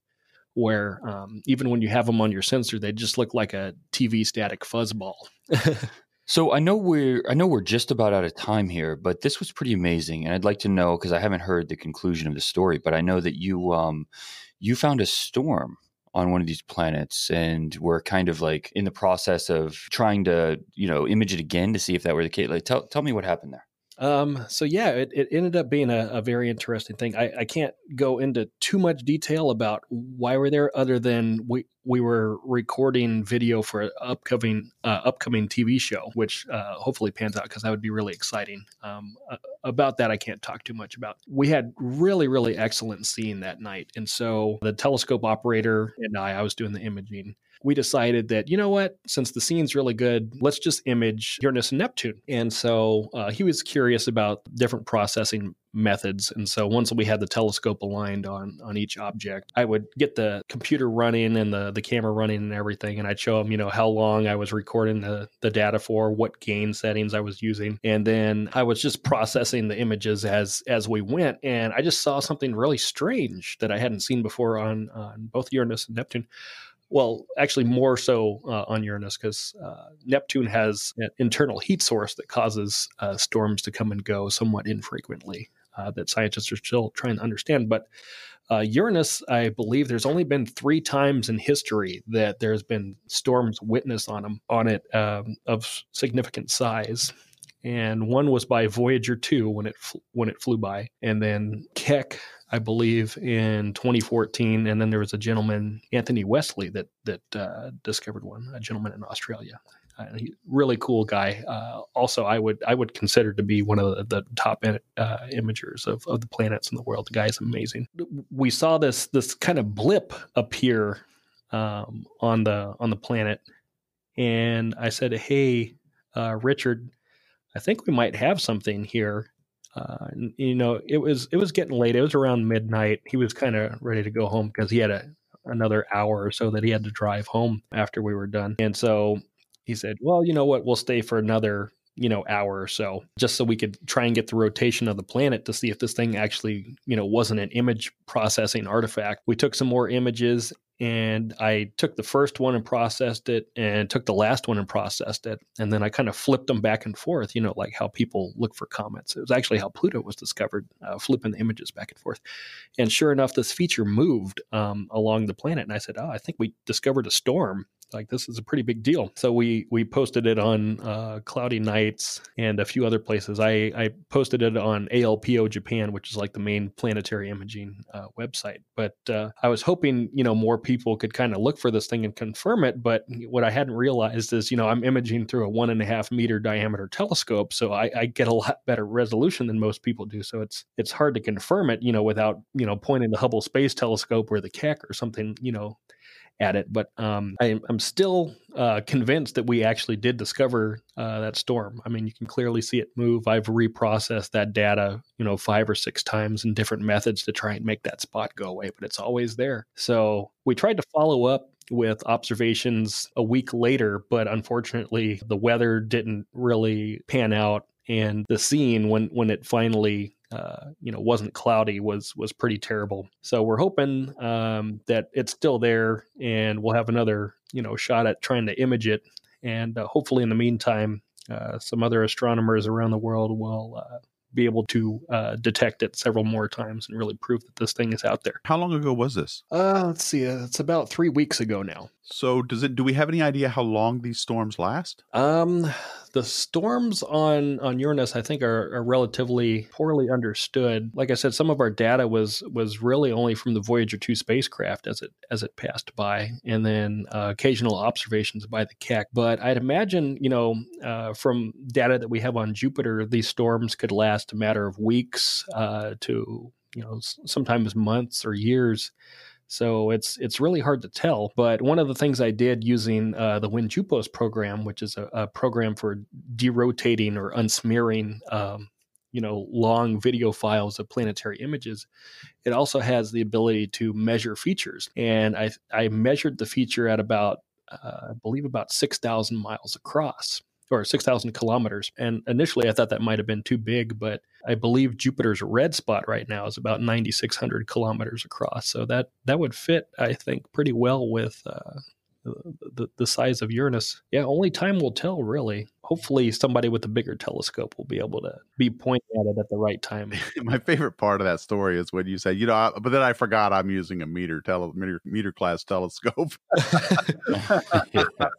where um, even when you have them on your sensor, they just look like a TV static fuzzball. <laughs> So I know we're I know we're just about out of time here, but this was pretty amazing, and I'd like to know because I haven't heard the conclusion of the story, but I know that you um you found a storm on one of these planets and we're kind of like in the process of trying to you know image it again to see if that were the case. Like tell tell me what happened there. Um, so yeah, it, it ended up being a, a very interesting thing. I, I can't go into too much detail about why we're there, other than we we were recording video for an upcoming uh, upcoming TV show, which uh, hopefully pans out because that would be really exciting. Um, uh, about that, I can't talk too much about. We had really really excellent scene that night, and so the telescope operator and I, I was doing the imaging we decided that, you know what, since the scene's really good, let's just image Uranus and Neptune. And so uh, he was curious about different processing methods. And so once we had the telescope aligned on on each object, I would get the computer running and the the camera running and everything, and I'd show him, you know, how long I was recording the the data for, what gain settings I was using, and then I was just processing the images as as we went. And I just saw something really strange that I hadn't seen before on on both Uranus and Neptune well, actually, more so uh, on Uranus because uh, Neptune has an internal heat source that causes uh, storms to come and go somewhat infrequently. Uh, that scientists are still trying to understand. But uh, Uranus, I believe, there's only been three times in history that there's been storms witnessed on them on it um, of significant size and one was by Voyager 2 when it fl- when it flew by, and then Keck, I believe, in 2014, and then there was a gentleman, Anthony Wesley, that that uh, discovered one, a gentleman in Australia. Uh, he, really cool guy. Uh, also, I would I would consider to be one of the, the top uh, imagers of, of the planets in the world. The guy's amazing. We saw this this kind of blip appear um, on the on the planet, and I said, "Hey, uh, Richard, I think we might have something here. Uh, you know, it was it was getting late. It was around midnight. He was kind of ready to go home because he had a another hour or so that he had to drive home after we were done. And so he said, "Well, you know what? We'll stay for another you know hour or so just so we could try and get the rotation of the planet to see if this thing actually you know wasn't an image processing artifact we took some more images and I took the first one and processed it and took the last one and processed it. And then I kind of flipped them back and forth, you know, like how people look for comets. It was actually how Pluto was discovered, uh, flipping the images back and forth. And sure enough, this feature moved um, along the planet. And I said, Oh, I think we discovered a storm like this is a pretty big deal. So we we posted it on uh, Cloudy Nights and a few other places. I I posted it on ALPO Japan, which is like the main planetary imaging uh, website. But uh, I was hoping you know more people could kind of look for this thing and confirm it. But what I hadn't realized is you know I'm imaging through a one and a half meter diameter telescope, so I, I get a lot better resolution than most people do. So it's it's hard to confirm it you know without you know pointing the Hubble Space Telescope or the Keck or something you know at it. But um, I, am still uh, convinced that we actually did discover uh, that storm. I mean, you can clearly see it move. I've reprocessed that data, you know, five or six times in different methods to try and make that spot go away, but it's always there. So we tried to follow up with observations a week later, but unfortunately, the weather didn't really pan out and the scene when when it finally uh, you know wasn't cloudy was was pretty terrible. So we're hoping um, that it's still there, and we'll have another you know shot at trying to image it, and uh, hopefully in the meantime, uh, some other astronomers around the world will uh, be able to uh, detect it several more times and really prove that this thing is out there. How long ago was this? Uh, let's see. Uh, it's about three weeks ago now. So does it? Do we have any idea how long these storms last? Um, the storms on on Uranus, I think, are, are, relatively poorly understood. Like I said, some of our data was was really only from the Voyager two spacecraft as it as it passed by, and then uh, occasional observations by the Keck. But I'd imagine, you know, uh, from data that we have on Jupiter, these storms could last a matter of weeks uh, to you know sometimes months or years. So it's it's really hard to tell. But one of the things I did using uh, the WinJupos program, which is a, a program for derotating or unsmearing, um, you know, long video files of planetary images, it also has the ability to measure features. And I I measured the feature at about uh, I believe about six thousand miles across. Or 6,000 kilometers. And initially, I thought that might have been too big, but I believe Jupiter's red spot right now is about 9,600 kilometers across. So that that would fit, I think, pretty well with uh, the, the size of Uranus. Yeah, only time will tell, really. Hopefully, somebody with a bigger telescope will be able to be pointing at it at the right time. <laughs> My favorite part of that story is when you say, you know, I, but then I forgot I'm using a meter tele, meter, meter class telescope. <laughs>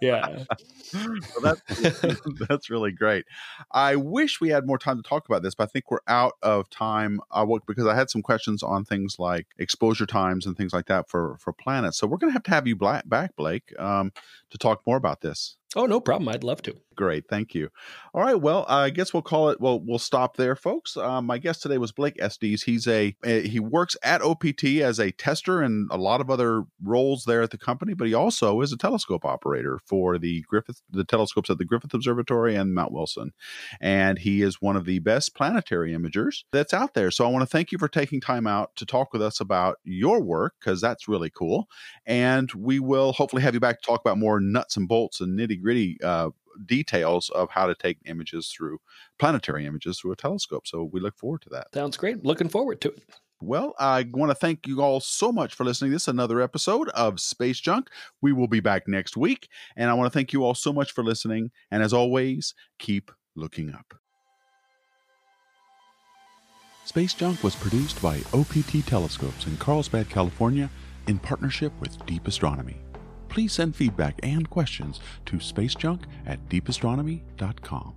yeah, well, that's <laughs> that's really great. I wish we had more time to talk about this, but I think we're out of time. Uh, because I had some questions on things like exposure times and things like that for for planets. So we're going to have to have you back, Blake um, to talk more about this. Oh, no problem. I'd love to. Great. Thank you. All right. Well, I guess we'll call it, well, we'll stop there, folks. Um, my guest today was Blake Estes. He's a, a, he works at OPT as a tester and a lot of other roles there at the company, but he also is a telescope operator for the Griffith, the telescopes at the Griffith Observatory and Mount Wilson. And he is one of the best planetary imagers that's out there. So I want to thank you for taking time out to talk with us about your work because that's really cool. And we will hopefully have you back to talk about more nuts and bolts and nitty gritty uh, details of how to take images through planetary images through a telescope. So we look forward to that. Sounds great. Looking forward to it. Well, I want to thank you all so much for listening. This is another episode of Space Junk. We will be back next week. And I want to thank you all so much for listening. And as always, keep looking up. Space Junk was produced by OPT Telescopes in Carlsbad, California, in partnership with Deep Astronomy please send feedback and questions to spacejunk at deepastronomy.com.